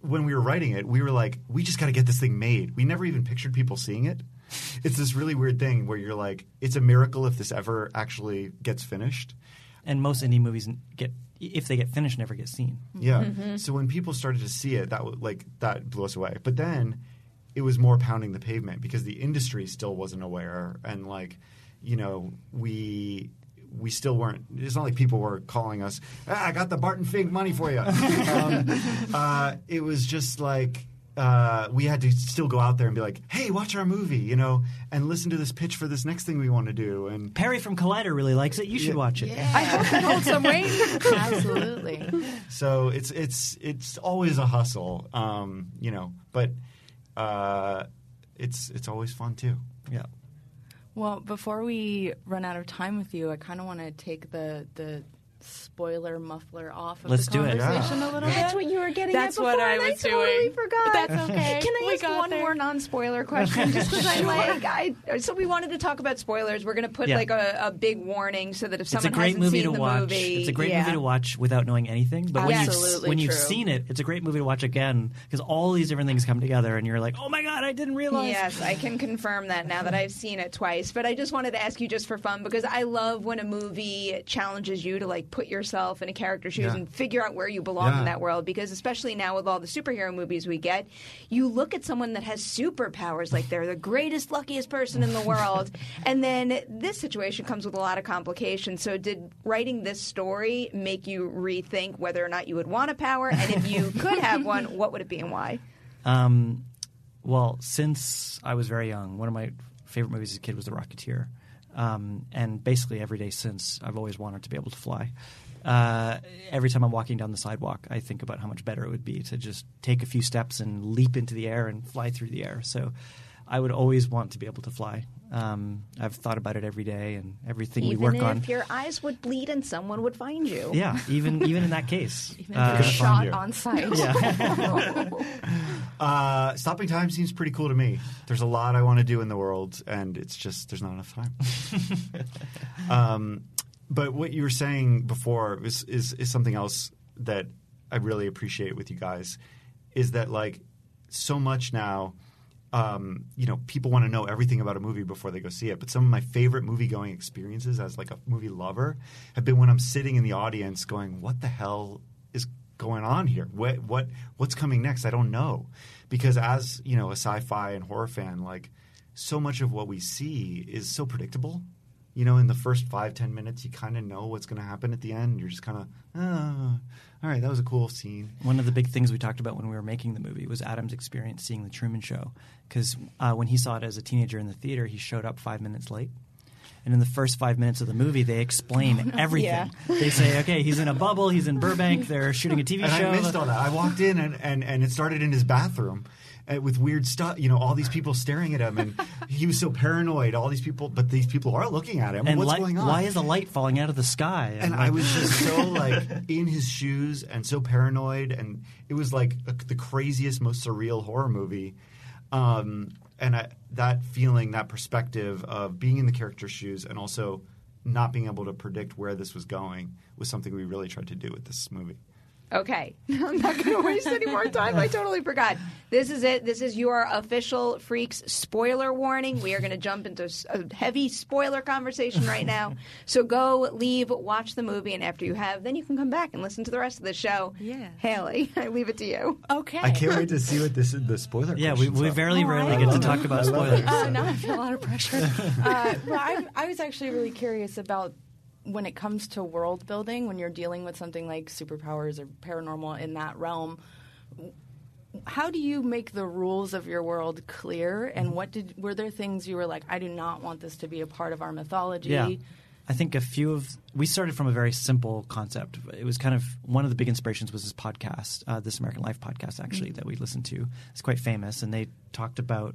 when we were writing it we were like we just got to get this thing made we never even pictured people seeing it it's this really weird thing where you're like it's a miracle if this ever actually gets finished And most indie movies get, if they get finished, never get seen. yeah. So when people started to see it, that w- like that blew us away. But then it was more pounding the pavement because the industry still wasn't aware, and like you know we we still weren't. It's not like people were calling us. Ah, I got the Barton Fink money for you. um, uh, it was just like. Uh, we had to still go out there and be like, "Hey, watch our movie," you know, and listen to this pitch for this next thing we want to do. And Perri from Collider really likes it. You should Yeah. watch it. I hope that holds some weight. Absolutely. So it's it's it's always a hustle, um, you know, but uh, it's it's always fun too. Yeah. Well, before we run out of time with you, I kind of want to take the the spoiler muffler off of Let's the do it. conversation a little bit. That's what you were getting That's at what before, I was I totally doing. forgot. That's okay. Can I We ask got one there. more non-spoiler question? Just because I like, I so we wanted to talk about spoilers. We're going to put Yeah. like a, a big warning so that if someone hasn't movie seen to the watch. movie, It's a great yeah. movie to watch without knowing anything. But when, you've, when you've seen it, it's a great movie to watch again because all these different things come together, and you're like, "Oh my god, I didn't realize." Yes, I can confirm that now that I've seen it twice. But I just wanted to ask you just for fun because I love when a movie challenges you to like put yourself in a character's shoes Yeah. and figure out where you belong in that world. Because especially now with all the superhero movies we get, you look at someone that has superpowers like they're the greatest, luckiest person in the world, and then this situation comes with a lot of complications. So did writing this story make you rethink whether or not you would want a power, and if you could have one, what would it be and why? Um, well, since I was very young, one of my favorite movies as a kid was The Rocketeer. Um, and basically every day since, I've always wanted to be able to fly. Uh, every time I'm walking down the sidewalk, I think about how much better it would be to just take a few steps and leap into the air and fly through the air. So I would always want to be able to fly. Um, I've thought about it every day and everything Even we work if on. If your eyes would bleed and someone would find you. Yeah, even even in that case. Even Uh, shot on site. Uh, stopping time seems pretty cool to me. There's a lot I want to do in the world, and it's just there's not enough time. um, but what you were saying before is, is is something else that I really appreciate with you guys is that like so much now. Um, you know, people want to know everything about a movie before they go see it. But some of my favorite movie going experiences as like a movie lover have been when I'm sitting in the audience going, "What the hell is going on here? What what what's coming next? I don't know." Because as you know, a sci-fi and horror fan, like so much of what we see is so predictable. You know, in the first five ten minutes, you kind of know what's going to happen at the end. You're just kind of, oh, all right, that was a cool scene. One of the big things we talked about when we were making the movie was Adam's experience seeing The Truman Show. Because uh, when he saw it as a teenager in the theater, he showed up five minutes late. And in the first five minutes of the movie, they explain everything. Yeah. They say, okay, he's in a bubble, he's in Burbank, they're shooting a TV and show. I missed all that. I walked in and, and, and it started in his bathroom with weird stuff. You know, all these people staring at him, and he was so paranoid. All these people, but these people are looking at him. and What's light- going on? why is a light falling out of the sky? and I was just so like in his shoes and so paranoid, and it was like a, the craziest, most surreal horror movie. Um, and I, that feeling, that perspective of being in the character's shoes, and also not being able to predict where this was going, was something we really tried to do with this movie. Okay. I'm not going to waste any more time. I totally forgot. This is it. This is your official Freaks spoiler warning. We are going to jump into a heavy spoiler conversation right now. So go, leave, watch the movie, and after you have, then you can come back and listen to the rest of the show. Yeah. Haleigh, I leave it to you. Okay. I can't wait to see what this is, the spoiler. yeah, we, questions we very Oh, rarely I get to talk about spoilers. it. Uh, now I feel a lot of pressure. uh, well, I, I was actually really curious about when it comes to world building, when you're dealing with something like superpowers or paranormal in that realm. How do you make the rules of your world clear? And what did were there things you were like, I do not want this to be a part of our mythology? Yeah. I think a few of we started from a very simple concept. It was kind of one of the big inspirations was this podcast, uh, this American Life podcast, actually that we listened to. It's quite famous, and they talked about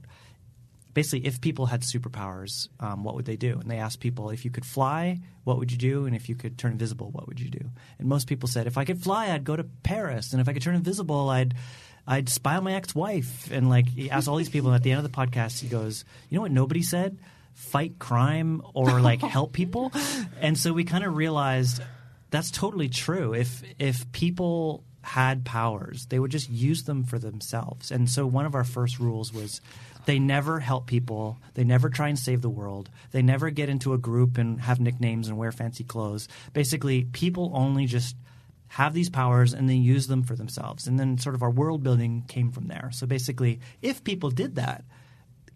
basically if people had superpowers, um, what would they do? And they asked people if you could fly, what would you do? And if you could turn invisible, what would you do? And most people said if I could fly, I'd go to Paris, and if I could turn invisible, I'd I'd spy on my ex-wife. And like he asked all these people, and at the end of the podcast, he goes, "You know what? Nobody said." fight crime or like help people and so we kind of realized that's totally true if if people had powers they would just use them for themselves and so one of our first rules was they never help people. They never try and save the world. They never get into a group and have nicknames and wear fancy clothes. Basically people only just have these powers and then use them for themselves. And then sort of our world building came from there. So basically if people did that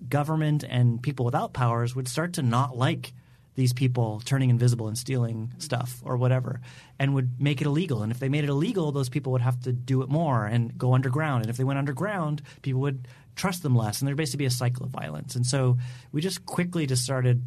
government and people without powers would start to not like these people turning invisible and stealing stuff or whatever and would make it illegal. And if they made it illegal those people would have to do it more and go underground. And if they went underground people would trust them less. And there'd basically be a cycle of violence. And so we just quickly just started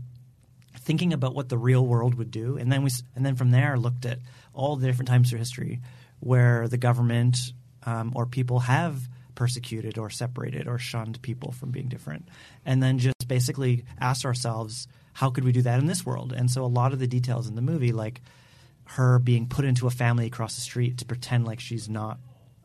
thinking about what the real world would do. And then we and then from there looked at all the different times through history where the government um, or people have persecuted or separated or shunned people from being different. And then just basically asked ourselves how could we do that in this world and so a lot of the details in the movie like her being put into a family across the street to pretend like she's not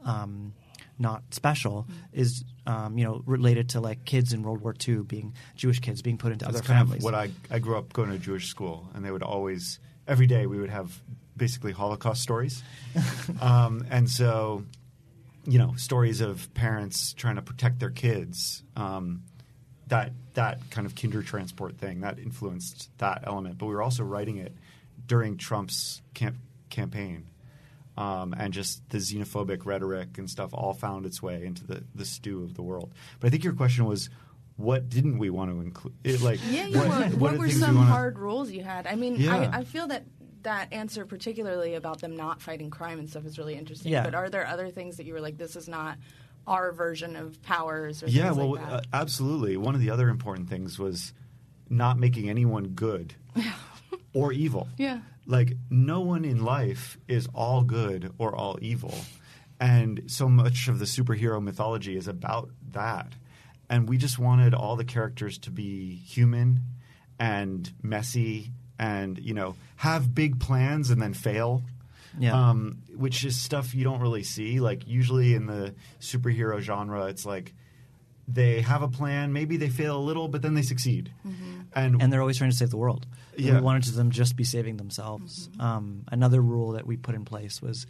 um, not special is um, you know related to like kids in World War II being Jewish kids being put into That's other kind families. of what I I grew up going to a Jewish school, and they would always every day we would have basically Holocaust stories, um, and so you know stories of parents trying to protect their kids. Um, that that kind of Kindertransport thing that influenced that element, but we were also writing it during Trump's camp- campaign. Um, and just the xenophobic rhetoric and stuff all found its way into the, the stew of the world. But I think your question was, what didn't we want to include? Like, Yeah, yeah. what, What, what what were some wanna- hard rules you had? I mean, Yeah. I, I feel that that answer, particularly about them not fighting crime and stuff, is really interesting. Yeah. But are there other things that you were like, this is not our version of powers? Or Yeah, well, like that? uh, absolutely. One of the other important things was not making anyone good or evil. Yeah. Like, no one in life is all good or all evil. And so much of the superhero mythology is about that. and we just wanted all the characters to be human and messy, and you know have big plans and then fail. Yeah. Um, which is stuff you don't really see. Like usually in the superhero genre, it's like they have a plan, maybe they fail a little, but then they succeed. And and they're always trying to save the world. And Yeah. We wanted them just be saving themselves. Um, another rule that we put in place was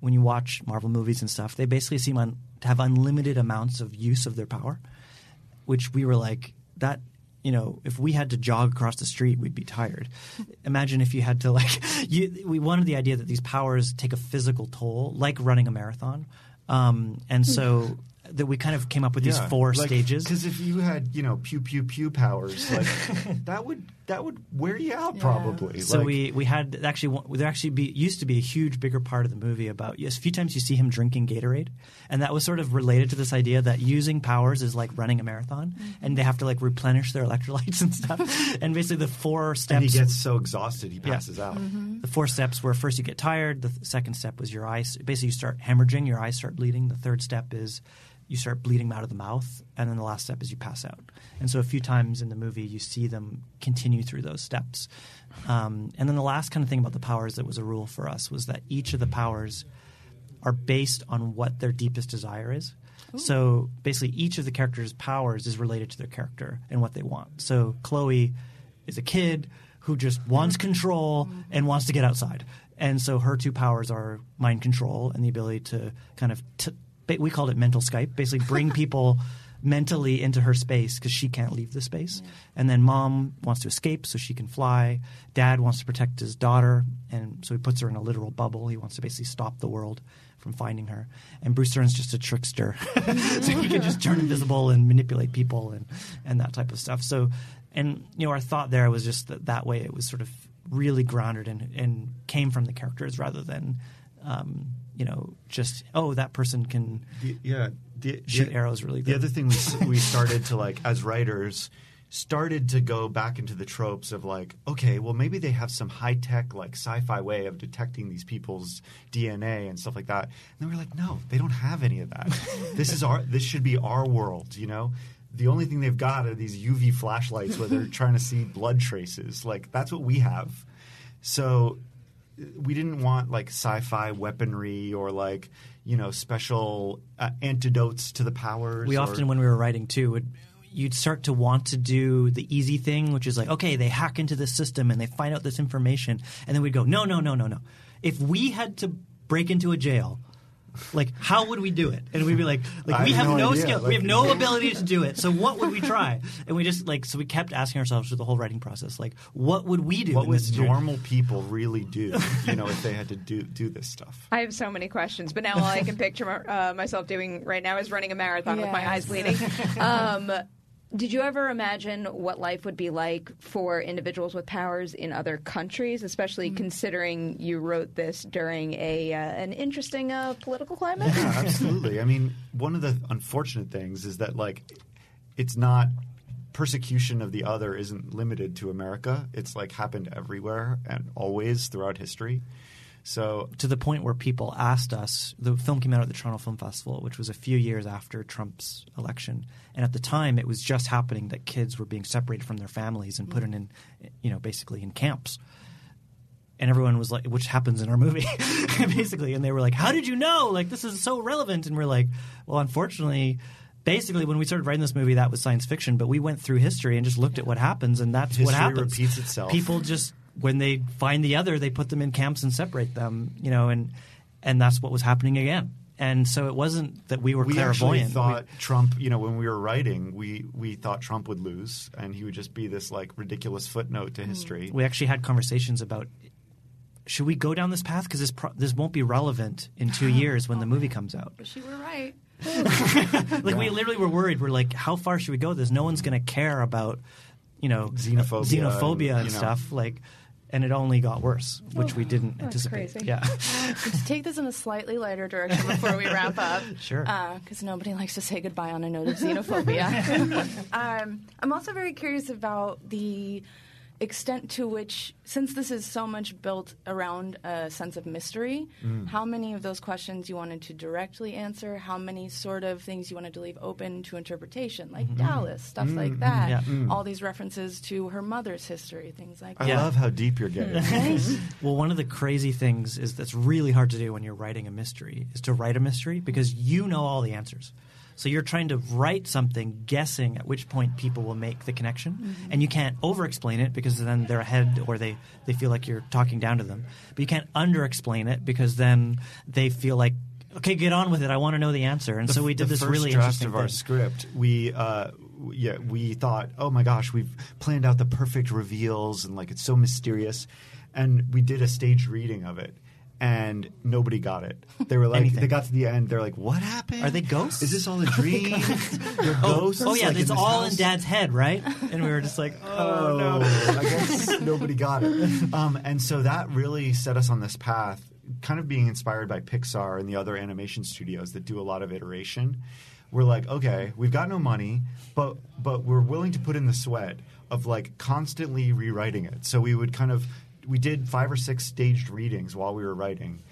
when you watch Marvel movies and stuff, they basically seem un- to have unlimited amounts of use of their power, which we were like that. You know, if we had to jog across the street, we'd be tired. Imagine if you had to like. You, we wanted the idea that these powers take a physical toll, like running a marathon, um, and so that we kind of came up with these four stages. Because if you had, you know, pew pew pew powers, like that would that would wear you out probably. So Like, we we had actually there actually be used to be a huge bigger part of the movie about yes a few times you see him drinking Gatorade and that was sort of related to this idea that using powers is like running a marathon mm-hmm. and they have to like replenish their electrolytes and stuff and basically the four steps and he gets so exhausted he Yeah. passes out. Mm-hmm. the four steps were first you get tired the th- second step was your eyes basically you start hemorrhaging your eyes start bleeding the third step is you start bleeding out of the mouth and then the last step is you pass out. And so a few times in the movie you see them continue through those steps. Um, and then the last kind of thing about the powers that was a rule for us was that each of the powers are based on what their deepest desire is. So basically each of the characters powers is related to their character and what they want. So chloe is a kid who just wants control and wants to get outside. And so her two powers are mind control and the ability to kind of, t- we called it mental Skype, basically bring people mentally into her space because she can't leave the space. And then mom wants to escape so she can fly. Dad wants to protect his daughter, and so he puts her in a literal bubble. He wants to basically stop the world from finding her. And Bruce Dern's just a trickster, so he can just turn invisible and manipulate people and and that type of stuff. So, and you know, our thought there was just that that way it was sort of really grounded and and came from the characters rather than. Um, you know, just oh, that person can The- yeah, the, shoot the- arrows really The other thing we we started to like as writers started to go back into the tropes of like okay well maybe they have some high tech like sci-fi way of detecting these people's DNA and stuff like that. And then we're like no they don't have any of that. This is our this should be our world you know? The only thing they've got are these UV flashlights where they're trying to see blood traces. Like that's what we have. So we didn't want like sci-fi weaponry or like you know special uh, antidotes to the powers. We or- often, when we were writing too, would you'd start to want to do the easy thing, which is like, okay, they hack into the system and they find out this information, and then we'd go, no, no, no, no, no. If we had to break into a jail. Like how would we do it? And we'd be like, like I we have have no no idea. skill, we have no ability to do it. So what would we try? And we just like so we kept asking ourselves through the whole writing process, like what would we do? what would this journey? normal people really do? You know, if they had to do do this stuff. I have so many questions, but now all I can picture uh, myself doing right now is running a marathon with my eyes bleeding. Um, did you ever imagine what life would be like for individuals with powers in other countries, especially considering you wrote this during a uh, an interesting uh, political climate? Yeah, absolutely. I mean, one of the unfortunate things is that like it's not persecution of the other isn't limited to America. It's like happened everywhere and always throughout history. So to the point where people asked us. The film came out at the Toronto Film Festival, which was a few years after Trump's election, and at the time, it was just happening that kids were being separated from their families and put in, in you know, basically in camps. And everyone was like, which happens in our movie, basically. And they were like, "How did you know? Like, this is so relevant." And we're like, "Well, unfortunately." Basically, when we started writing this movie, that was science fiction. But we went through history and just looked at what happens, and that's what History happens. repeats itself. People just when they find the other, they put them in camps and separate them. You know, and and that's what was happening again. And so it wasn't that we were we actually clairvoyant. thought Trump, you know, when we were writing, we we thought Trump would lose and he would just be this like ridiculous footnote to history. Mm. we actually had conversations about should we go down this path because this pro- this won't be relevant in two years when the oh. movie comes out. Wish you were right. Like we literally were worried. We're like, how far should we go? with This no one's going to care about you know Xenophobia xenophobia and, and, you know. stuff. Like, and it only got worse, which we didn't that's anticipate. crazy. Yeah, to take this in a slightly lighter direction before we wrap up. Sure. Because nobody likes to say goodbye on a note of xenophobia. um, I'm also very curious about the extent to which, since this is so much built around a sense of mystery, Mm. how many of those questions you wanted to directly answer, how many sort of things you wanted to leave open to interpretation, like mm-hmm. Dallas, stuff like mm-hmm. that. Yeah. Mm. All these references to her mother's history, things like I that. I love how deep you're getting. Well, one of the crazy things is that's really hard to do when you're writing a mystery is to write a mystery because you know all the answers. So you're trying to write something guessing at which point people will make the connection, and you can't over-explain it because then they're ahead or they, they feel like you're talking down to them. But you can't under-explain it because then they feel like, okay, get on with it. I want to know the answer. And so we did the this first really draft interesting of our thing. script. We uh, w- yeah, we thought, oh my gosh, we've planned out the perfect reveals and like it's so mysterious, and we did a stage reading of it. And nobody got it. They were like, Anything. they got to the end. They're like, "What happened? Are they ghosts? Is this all a dream? They're Oh, ghosts? oh yeah, like, it's this all house?" in Dad's head, right? And we were just like, oh, Oh, no. I guess nobody got it. Um, and so that really set us on this path, kind of being inspired by Pixar and the other animation studios that do a lot of iteration. We're like, okay, we've got no money, but but we're willing to put in the sweat of like constantly rewriting it. So we would kind of we did five or six staged readings while we were writing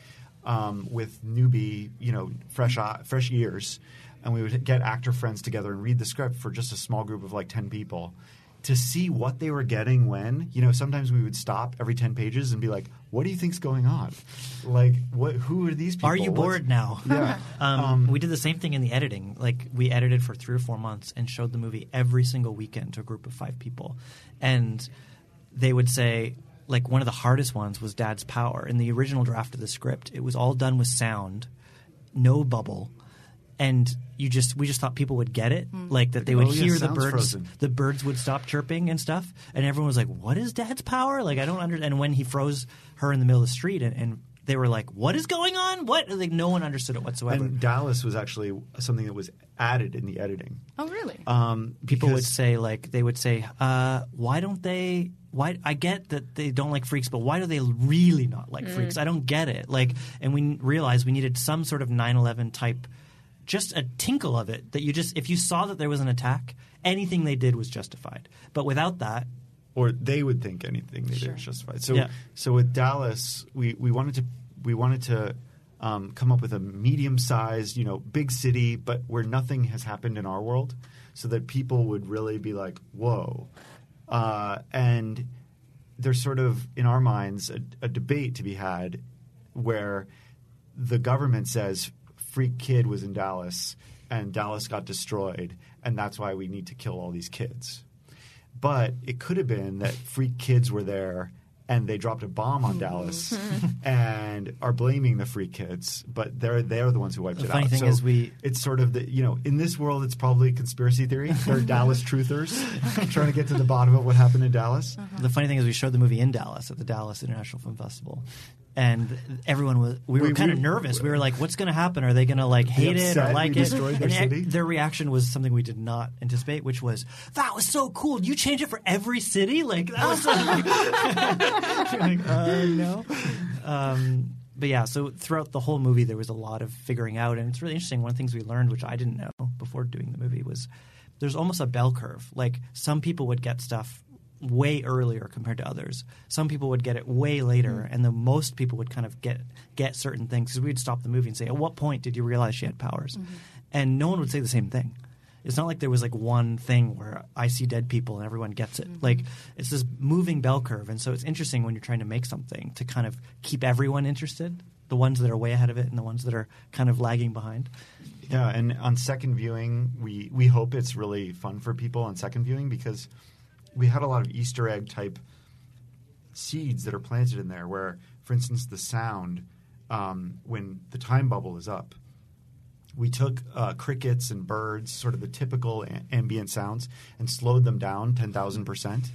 um, with newbie, you know, fresh eye- fresh ears, and we would get actor friends together and read the script for just a small group of like ten people to see what they were getting when. You know, sometimes we would stop every ten pages and be like, "What do you think's going on? Like, what? Who are these people? Are you What's- bored now? Yeah. Um, we did the same thing in the editing. Like we edited for three or four months and showed the movie every single weekend to a group of five people, and they would say like one of the hardest ones was Dad's Power. In the original draft of the script, it was all done with sound, no bubble, and you just we just thought people would get it, like that they would Oh, yeah, hear the birds, frozen. the birds would stop chirping and stuff, and everyone was like, "What is Dad's power?" Like I don't understand. And when he froze her in the middle of the street, and, and they were like, "What is going on? What?" Like no one understood it whatsoever. And Dallas was actually something that was added in the editing. Oh, really? Um, People would say like they would say, uh, "Why don't they?" Why I get that they don't like freaks, but why do they really not like freaks? I don't get it. Like, and we realized we needed some sort of 9/11 type, just a tinkle of it that you just if you saw that there was an attack, anything they did was justified. But without that, or they would think anything they did was justified. So, Yeah. so with Dallas, we, we wanted to we wanted to um, come up with a medium sized, you know, big city, but where nothing has happened in our world, so that people would really be like, "Whoa!" Uh, and there's sort of in our minds a, a debate to be had where the government says freak kid was in Dallas and Dallas got destroyed and that's why we need to kill all these kids. But it could have been that freak kids were there and they dropped a bomb on Dallas and are blaming the free kids, but they're they're the ones who wiped The it funny out. thing so is we- it's sort of the you know in this world it's probably conspiracy theory. They're Dallas truthers trying to get to the bottom of what happened in Dallas. Uh-huh. The funny thing is, we showed the movie in Dallas at the Dallas International Film Festival, and everyone was. We were We- kind of nervous. We were like, "What's going to happen? Are they going to like hate it or like we it?" their their reaction was something we did not anticipate, which was, "That was so cool! You change it for every city? Like that was so." Like, uh, no. Um, but yeah, so throughout the whole movie, there was a lot of figuring out, and it's really interesting. One of the things we learned, which I didn't know before doing the movie, was there's almost a bell curve. Like some people would get stuff way earlier compared to others. Some people would get it way later, mm-hmm. and the most people would kind of get get certain things. Because we'd stop the movie and say, "At what point did you realize she had powers?" Mm-hmm. And no one would say the same thing. It's not like there was like one thing where I see dead people and everyone gets it. Like mm-hmm. it's this moving bell curve, and so it's interesting when you're trying to make something to kind of keep everyone interested. The ones that are way ahead of it and the ones that are kind of lagging behind. Yeah, and on second viewing, we we hope it's really fun for people on second viewing because we had a lot of Easter egg type seeds that are planted in there. Where, for instance, the sound um, when the time bubble is up, we took uh, crickets and birds, sort of the typical a- ambient sounds, and slowed them down ten thousand percent.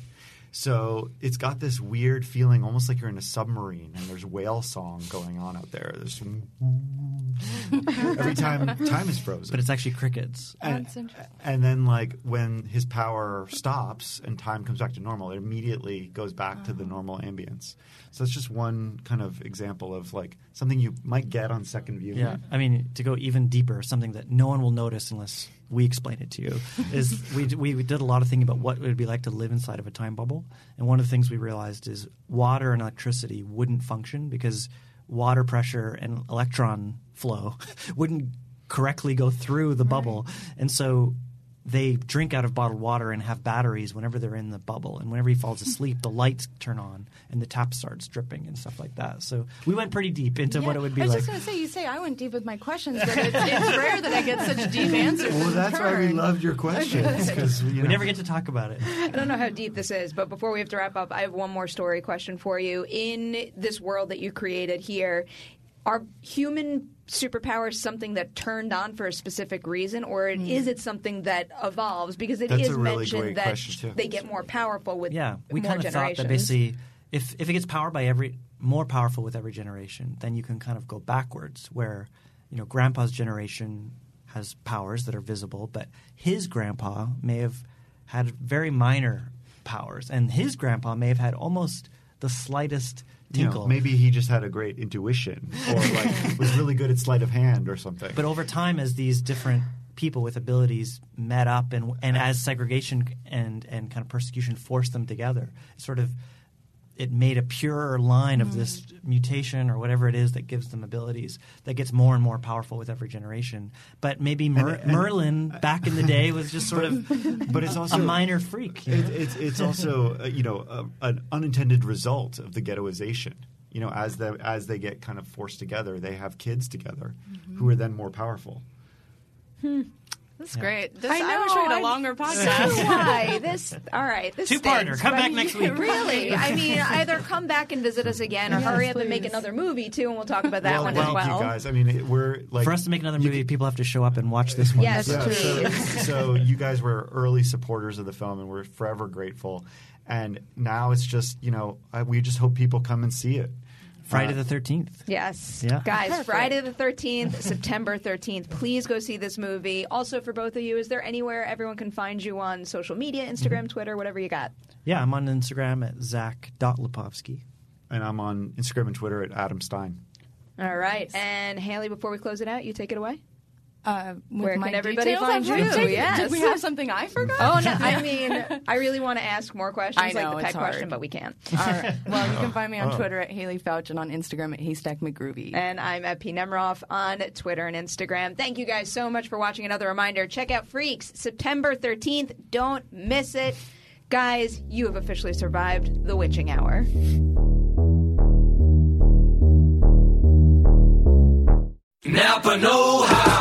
So it's got this weird feeling, almost like you're in a submarine and there's whale song going on out there. There's Every time time is frozen. But it's actually crickets. and, interesting. and then like when his power stops and time comes back to normal, it immediately goes back to the oh. normal ambience. So that's just one kind of example of like something you might get on second view. Yeah, I mean, to go even deeper, something that no one will notice unless we explain it to you is we, we we did a lot of thinking about what it would be like to live inside of a time bubble, and one of the things we realized is water and electricity wouldn't function because water pressure and electron flow wouldn't correctly go through the bubble, and so they drink out of bottled water and have batteries whenever they're in the bubble. And whenever he falls asleep, the lights turn on and the tap starts dripping and stuff like that. So we went pretty deep into what it would be like. I was like. just going to say, you say I went deep with my questions, but it's, it's rare that I get such deep answers. Well, that's why we turn. loved your questions because we never get to talk about it. I don't know how deep this is, but before we have to wrap up, I have one more story question for you. In this world that you created here, are human superpowers something that turned on for a specific reason, or hmm. is it something that evolves? Because it is That's a really mentioned that they get more powerful with Yeah, we more kind of thought that basically, if if it gets powered by every more powerful with every generation, then you can kind of go backwards. Where you know, Grandpa's generation has powers that are visible, but his grandpa may have had very minor powers, and his grandpa may have had almost the slightest You know, maybe he just had a great intuition or like was really good at sleight of hand or something. But over time, as these different people with abilities met up, and and as segregation and and kind of persecution forced them together, sort of it made a purer line of mm. this mutation or whatever it is that gives them abilities that gets more and more powerful with every generation. But maybe Mer- and- Merlin back in the day was just sort of but it's also a minor freak. you know? It, it's it's also uh, you know a, an unintended result of the ghettoization. You know, as the as they get kind of forced together, they have kids together mm-hmm. who are then more powerful. Hmm. That's great. This, I I, know, wish we had I- a longer So podcast. do I. This all right. This Two-parter. Come back next week. Really? I mean, either come back and visit us again, or Yes, hurry up and make another movie too, and we'll talk about that well, one thank as well. you guys. I mean, it, we're like For us to make another movie, people have to show up and watch this one. Yes, Yeah, so, please. so you guys were early supporters of the film, and we're forever grateful. And now it's just you know I, we just hope people come and see it. Friday Uh, the Thirteenth. Yes. Yeah. Guys, Perfect. Friday the 13th, September 13th. Please go see this movie. Also, for both of you, is there anywhere everyone can find you on social media, Instagram, Mm-hmm. Twitter, whatever you got? Yeah, I'm on Instagram at zach.lipovsky. and I'm on Instagram and Twitter at Adam Stein. All right. And Haleigh, before we close it out, you take it away. Uh, Where my can everybody find you? Yes. Did we have something I forgot? Oh, no. I mean, I really want to ask more questions, I know, like the pet it's hard. question, but we can't. All right. Well, you can find me Oh. on Twitter at Haleigh Foutch and on Instagram at Haystack McGroovy. And I'm at P. Nemiroff on Twitter and Instagram. Thank you guys so much for watching. Another reminder check out Freaks September 13th. Don't miss it. Guys, you have officially survived the witching hour. Napa Know How.